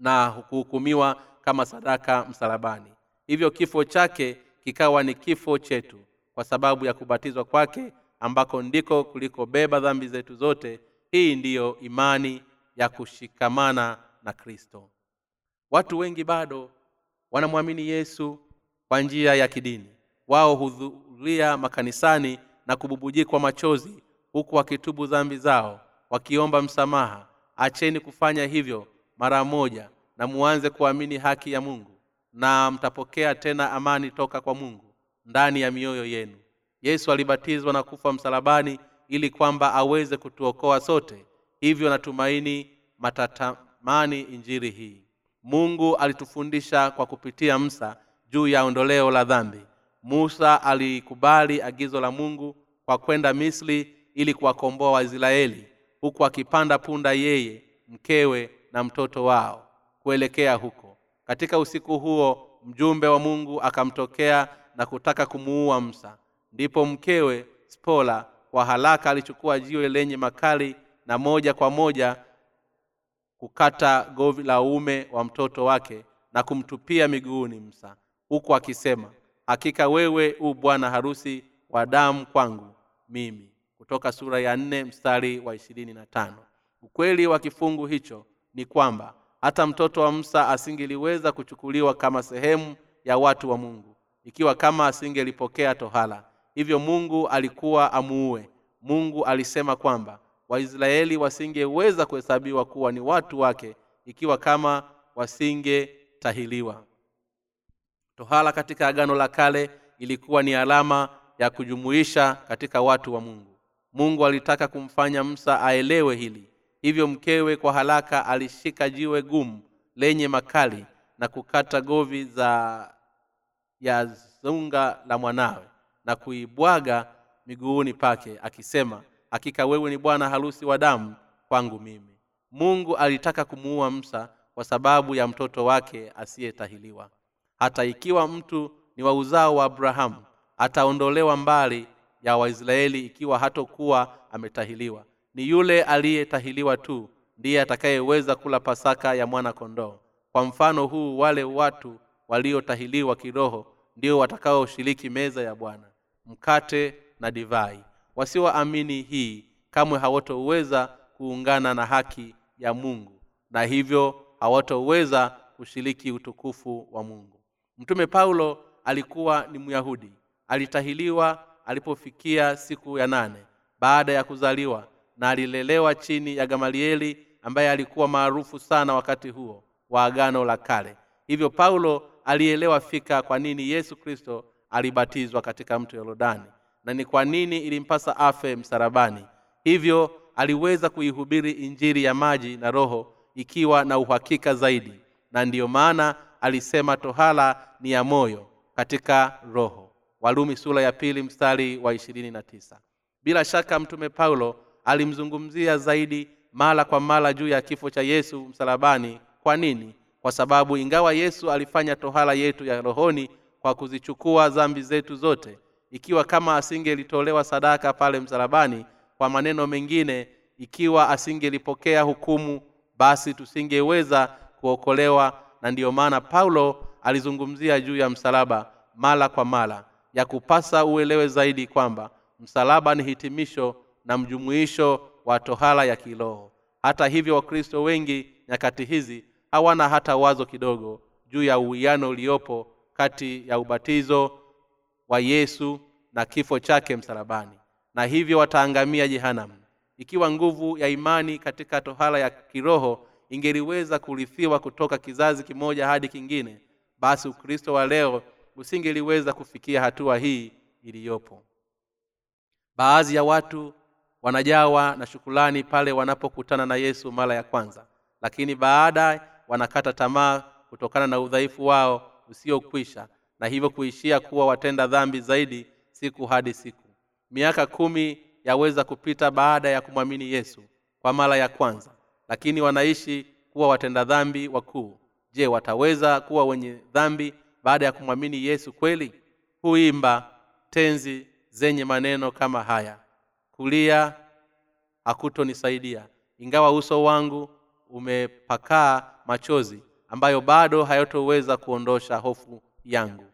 na kuhukumiwa kama sadaka msalabani hivyo kifo chake kikawa ni kifo chetu kwa sababu ya kubatizwa kwake ambako ndiko kulikobeba dhambi zetu zote. Hii ndiyo imani ya kushikamana na kristo. Watu wengi bado wanamwamini yesu kwa njia ya kidini. Wao hudhuria makanisani na kububujikwa machozi huku wakitubu dhambi zao wakiomba msamaha. Acheni kufanya hivyo mara moja na muanze kuamini haki ya mungu na mtapokea tena amani toka kwa mungu ndani ya mioyo yenu. Yesu alibatizwa na kufa msalabani ili kwamba aweze kutuokoa sote. Hivyo natumaini matatamani injiri hii. Mungu alitufundisha kwa kupitia msa juu ya ondoleo la dhambi. Musa alikubali agizo la mungu kwa kwenda misri ili kuwakomboa waisraeli huku akipanda punda yeye mkewe na mtoto wao kuelekea huko katika usiku huo mjumbe wa mungu akamtokea na kutaka kumuua msa ndipo mkewe spola kwa haraka alichukua jiwe lenye makali na moja kwa moja kukata govi la uume wa mtoto wake na kumtupia miguuni msa huku akisema hakika wewe u bwana harusi wa damu kwangu mimi. Kutoka sura ya nne mstari wa ishirini na tano. Ukweli wa kifungu hicho ni kwamba hata mtoto wa msa asingeliweza kuchukuliwa kama sehemu ya watu wa mungu. Ikiwa kama asingelipokea tohala hivyo mungu alikuwa amuue. Mungu alisema kwamba waisraeli wasingeweza kuhesabiwa kuwa ni watu wake ikiwa kama wasingetahiliwa tohala katika agano la kale ilikuwa ni alama ya kujumuisha katika watu wa mungu. Mungu alitaka kumfanya msa aelewe hili hivyo mkewe kwa haraka alishika jiwe gumu lenye makali na kukata govi za ya zunga la mwanawe na kuibwaga miguuni pake akisema hakika wewe ni bwana harusi wa damu kwangu mimi. Mungu alitaka kumuua msa kwa sababu ya mtoto wake asiyetahiliwa. Hata ikiwa mtu ni wa uzao wa abrahamu ataondolewa mbali ya waisraeli ikiwa hatokuwa ametahiliwa ni yule aliyetahiliwa tu ndiye atakayeweza kula pasaka ya mwana kondoo kwa mfano huu wale watu waliotahiliwa kiroho ndio watakaoshiriki meza ya bwana mkate na divai. Wasioamini hii kamwe hawatoweza kuungana na haki ya mungu na hivyo hawatoweza kushiriki utukufu wa mungu. Mtume paulo alikuwa ni myahudi. Alitahiliwa alipofikia siku ya nane baada ya kuzaliwa na alilelewa chini ya gamalieli ambaye alikuwa maarufu sana wakati huo wa agano la kale. Hivyo paulo alielewa fika kwa nini yesu kristo alibatizwa katika mto yorodani na ni kwa nini ilimpasa afe msarabani hivyo aliweza kuihubiri injiri ya maji na roho ikiwa na uhakika zaidi na ndiyo maana alisema tohala ni ya moyo katika roho. Walumi sura ya pili mstari wa ishirini na tisa. Bila shaka mtume paulo alimzungumzia zaidi mara kwa mara juu ya kifo cha yesu msalabani. Kwa nini? Kwa sababu ingawa yesu alifanya tohala yetu ya rohoni kwa kuzichukua dhambi zetu zote ikiwa kama asingelitolewa sadaka pale msalabani kwa maneno mengine ikiwa asingelipokea hukumu basi tusingeweza kuokolewa. Na ndiyo maana paulo alizungumzia juu ya msalaba mara kwa mara ya kupasa uelewe zaidi kwamba msalaba ni hitimisho na mjumuisho wa tohala ya kiroho. Hata hivyo wakristo wengi nyakati hizi hawana hata wazo kidogo juu ya uwiano uliopo kati ya ubatizo wa yesu na kifo chake msalabani. Na hivyo wataangamia jehanamu. Ikiwa nguvu ya imani katika tohala ya kiroho ingeliweza kurithiwa kutoka kizazi kimoja hadi kingine basi ukristo wa leo usingeliweza kufikia hatua hii iliyopo. Baadhi ya watu wanajawa na shukulani pale wanapokutana na yesu mara ya kwanza. Lakini baada wanakata tamaa kutokana na udhaifu wao usiokwisha na hivyo kuishia kuwa watenda dhambi zaidi siku hadi siku. Miaka kumi yaweza kupita baada ya kumwamini yesu kwa mara ya kwanza lakini wanaishi kuwa watenda dhambi wakuu. Je wataweza kuwa wenye dhambi baada ya kumwamini yesu kweli? Huimba tenzi zenye maneno kama haya kulia hakutonisaidia. Ingawa uso wangu umepakaa machozi ambayo bado hayatoweza kuondosha hofu yangu.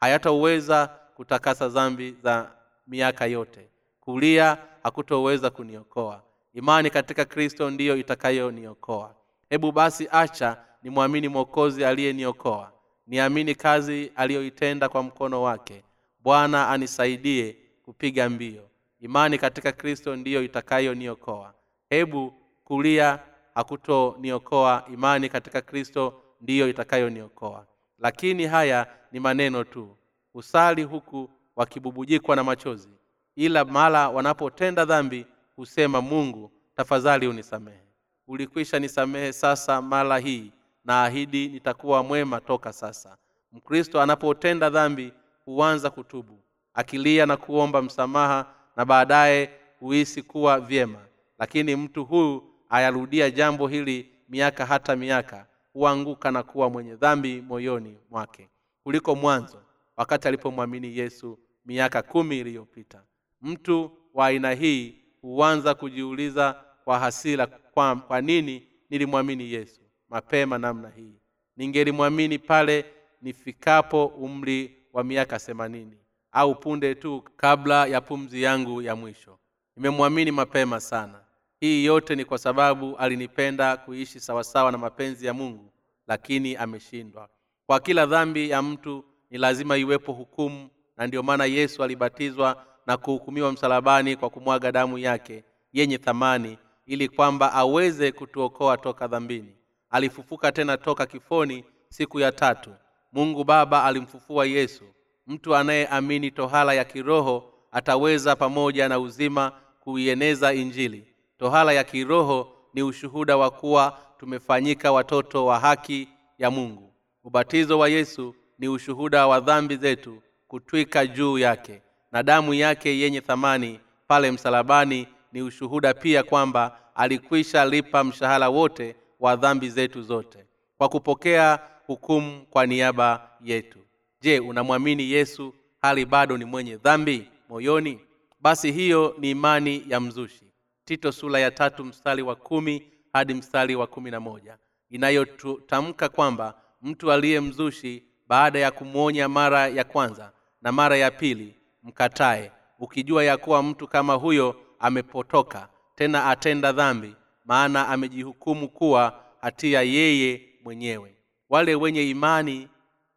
Hayatoweza kutakasa dhambi za miaka yote. Kulia hakutoweza kuniokoa. Imani katika kristo ndiyo itakayoniokoa hebu basi acha nimwamini mwokozi aliyeniokoa. Niamini kazi aliyoitenda kwa mkono wake. Bwana anisaidie kupiga mbio imani katika kristo ndiyo itakayoniokoa hebu kulia hakutoniokoa. Imani katika kristo ndiyo itakayoniokoa lakini haya ni maneno tu. Husali huku wakibubujikwa na machozi ila mara wanapotenda dhambi husema mungu tafadhali unisamehe. Ulikwisha nisamehe sasa mara hii na ahidi nitakuwa mwema toka sasa. Mkristo anapotenda dhambi huanza kutubu akilia na kuomba msamaha na baadaye huhisi kuwa vyema. Lakini mtu huyu ayarudia jambo hili miaka hata miaka huanguka na kuwa mwenye dhambi moyoni mwake. Kuliko mwanzo wakati alipomwamini yesu miaka kumi iliyopita. Mtu wa aina hii huanza kujiuliza kwa hasira kwa, kwa nini nilimwamini yesu mapema namna hii? Ningelimwamini pale nifikapo umri wa miaka themanini au punde tu kabla ya pumzi yangu ya mwisho. Nimemwamini mapema sana. Hii yote ni kwa sababu alinipenda kuishi sawasawa na mapenzi ya mungu lakini ameshindwa. Kwa kila dhambi ya mtu ni lazima iwepo hukumu na ndiyo maana yesu alibatizwa na kuhukumiwa msalabani kwa kumwaga damu yake yenye thamani ili kwamba aweze kutuokoa toka dhambini. Alifufuka tena toka kifoni siku ya tatu. Mungu baba alimfufua yesu mtu anayeamini tohala ya kiroho ataweza pamoja na uzima kuieneza injili. Tohala ya kiroho ni ushuhuda wa kuwa tumefanyika watoto wa haki ya mungu. Ubatizo wa yesu ni ushuhuda wa dhambi zetu kutwika juu yake na damu yake yenye thamani pale msalabani ni ushuhuda pia kwamba alikwisha lipa mshahara wote wa dhambi zetu zote. Kwa kupokea hukumu kwa niaba yetu je unamwamini yesu hali bado ni mwenye dhambi moyoni? Basi hiyo ni imani ya mzushi. Tito sula ya tatu mstari wa kumi hadi mstari wa kumi na moja. Inayotamka kwamba mtu aliye mzushi baada ya kumwonya mara ya kwanza na mara ya pili mkatae ukijua ya kuwa mtu kama huyo amepotoka tena atenda dhambi maana amejihukumu kuwa hatia yeye mwenyewe. Wale wenye imani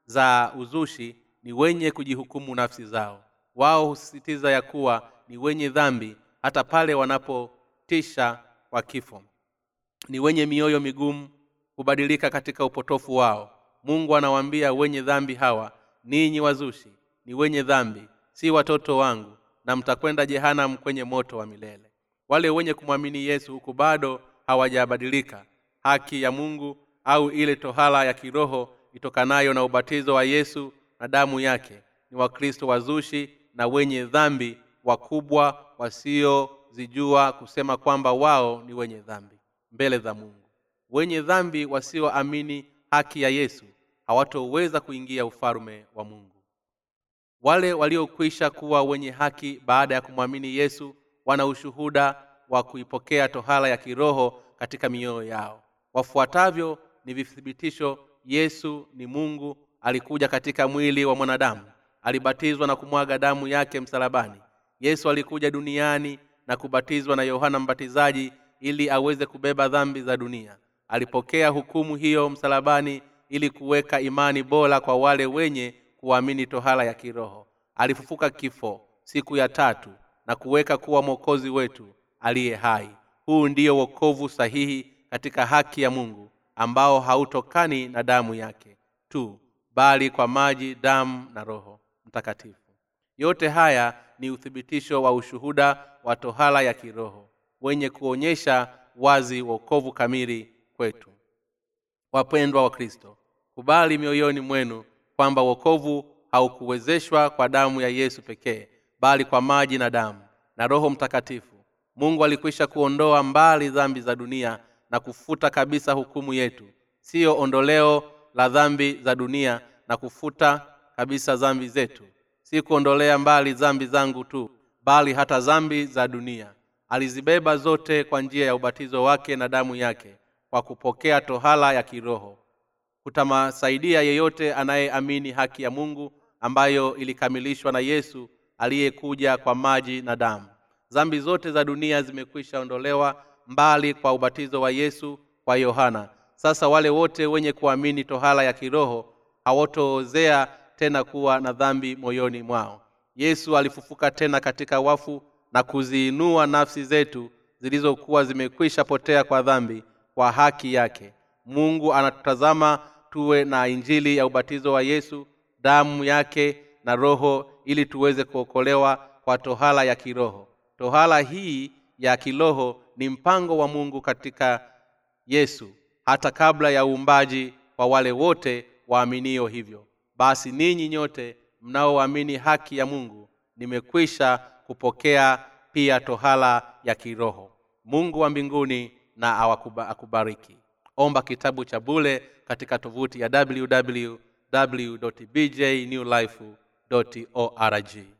za uzushi ni wenye kujihukumu nafsi zao. Wao husisitiza ya kuwa ni wenye dhambi hata pale wanapotisha wa kifo. Ni wenye mioyo migumu hubadilika katika upotofu wao. Mungu anawaambia wenye dhambi hawa ninyi wazushi ni wenye dhambi si watoto wangu na mtakwenda jehanam kwenye moto wa milele. Wale wenye kumwamini yesu huku bado hawajabadilika. Haki ya mungu au ile tohala ya kiroho itokanayo na ubatizo wa yesu na damu yake. Ni wakristo wazushi na wenye dhambi wakubwa wasiozijua kusema kwamba wao ni wenye dhambi mbele za mungu. Wenye dhambi wasioamini haki ya yesu hawatoweza kuingia ufalume wa mungu. Wale waliokwisha kuwa wenye haki baada ya kumwamini yesu wana ushuhuda wa kuipokea tohala ya kiroho katika mioyo yao. Wafuatavyo ni vithibitisho yesu ni mungu alikuja katika mwili wa mwanadamu. Alibatizwa na kumwaga damu yake msalabani. Yesu alikuja duniani na kubatizwa na yohana mbatizaji ili aweze kubeba dhambi za dunia. Alipokea hukumu hiyo msalabani ili kuweka imani bora kwa wale wenye kuamini tohala ya kiroho. Alifufuka kifo siku ya tatu na kuweka kuwa mwokozi wetu aliye hai. Huu ndiyo wokovu sahihi katika haki ya mungu ambao hautokani na damu yake tu bali kwa maji damu na roho mtakatifu. Yote haya ni uthibitisho wa ushuhuda wa tohala ya kiroho wenye kuonyesha wazi wokovu kamili kwetu. Wapendwa wa kristo kubali mioyoni mwenu kwamba wokovu haukuwezeshwa kwa damu ya yesu pekee bali kwa maji na damu na roho mtakatifu. Mungu alikwisha kuondoa mbali dhambi za dunia na kufuta kabisa hukumu yetu. Siyo ondoleo la dhambi za dunia na kufuta kabisa dhambi zetu. Si kuondolea mbali dhambi zangu tu bali hata dhambi za dunia. Alizibeba zote kwa njia ya ubatizo wake na damu yake kwa kupokea tohala ya kiroho. Kutamasaidia yeyote anayeamini haki ya mungu ambayo ilikamilishwa na yesu aliyekuja kwa maji na damu. Dhambi zote za dunia zimekwisha ondolewa mbali kwa ubatizo wa yesu kwa yohana. Sasa wale wote wenye kuamini tohala ya kiroho hawatoozea tena kuwa na dhambi moyoni mwao. Yesu alifufuka tena katika wafu na kuziinua nafsi zetu zilizokuwa zimekwisha potea kwa dhambi kwa haki yake. Mungu anatutazama tuwe na injili ya ubatizo wa yesu damu yake na roho ili tuweze kuokolewa kwa tohala ya kiroho. Tohala hii ya kiroho ni mpango wa mungu katika yesu hata kabla ya uumbaji kwa wale wote waaminio hivyo. Basi ninyi nyote mnaoamini haki ya mungu nimekwisha kupokea pia tohala ya kiroho. Mungu wa mbinguni na akubariki. Omba kitabu cha bule katika tovuti ya www bjnewlife org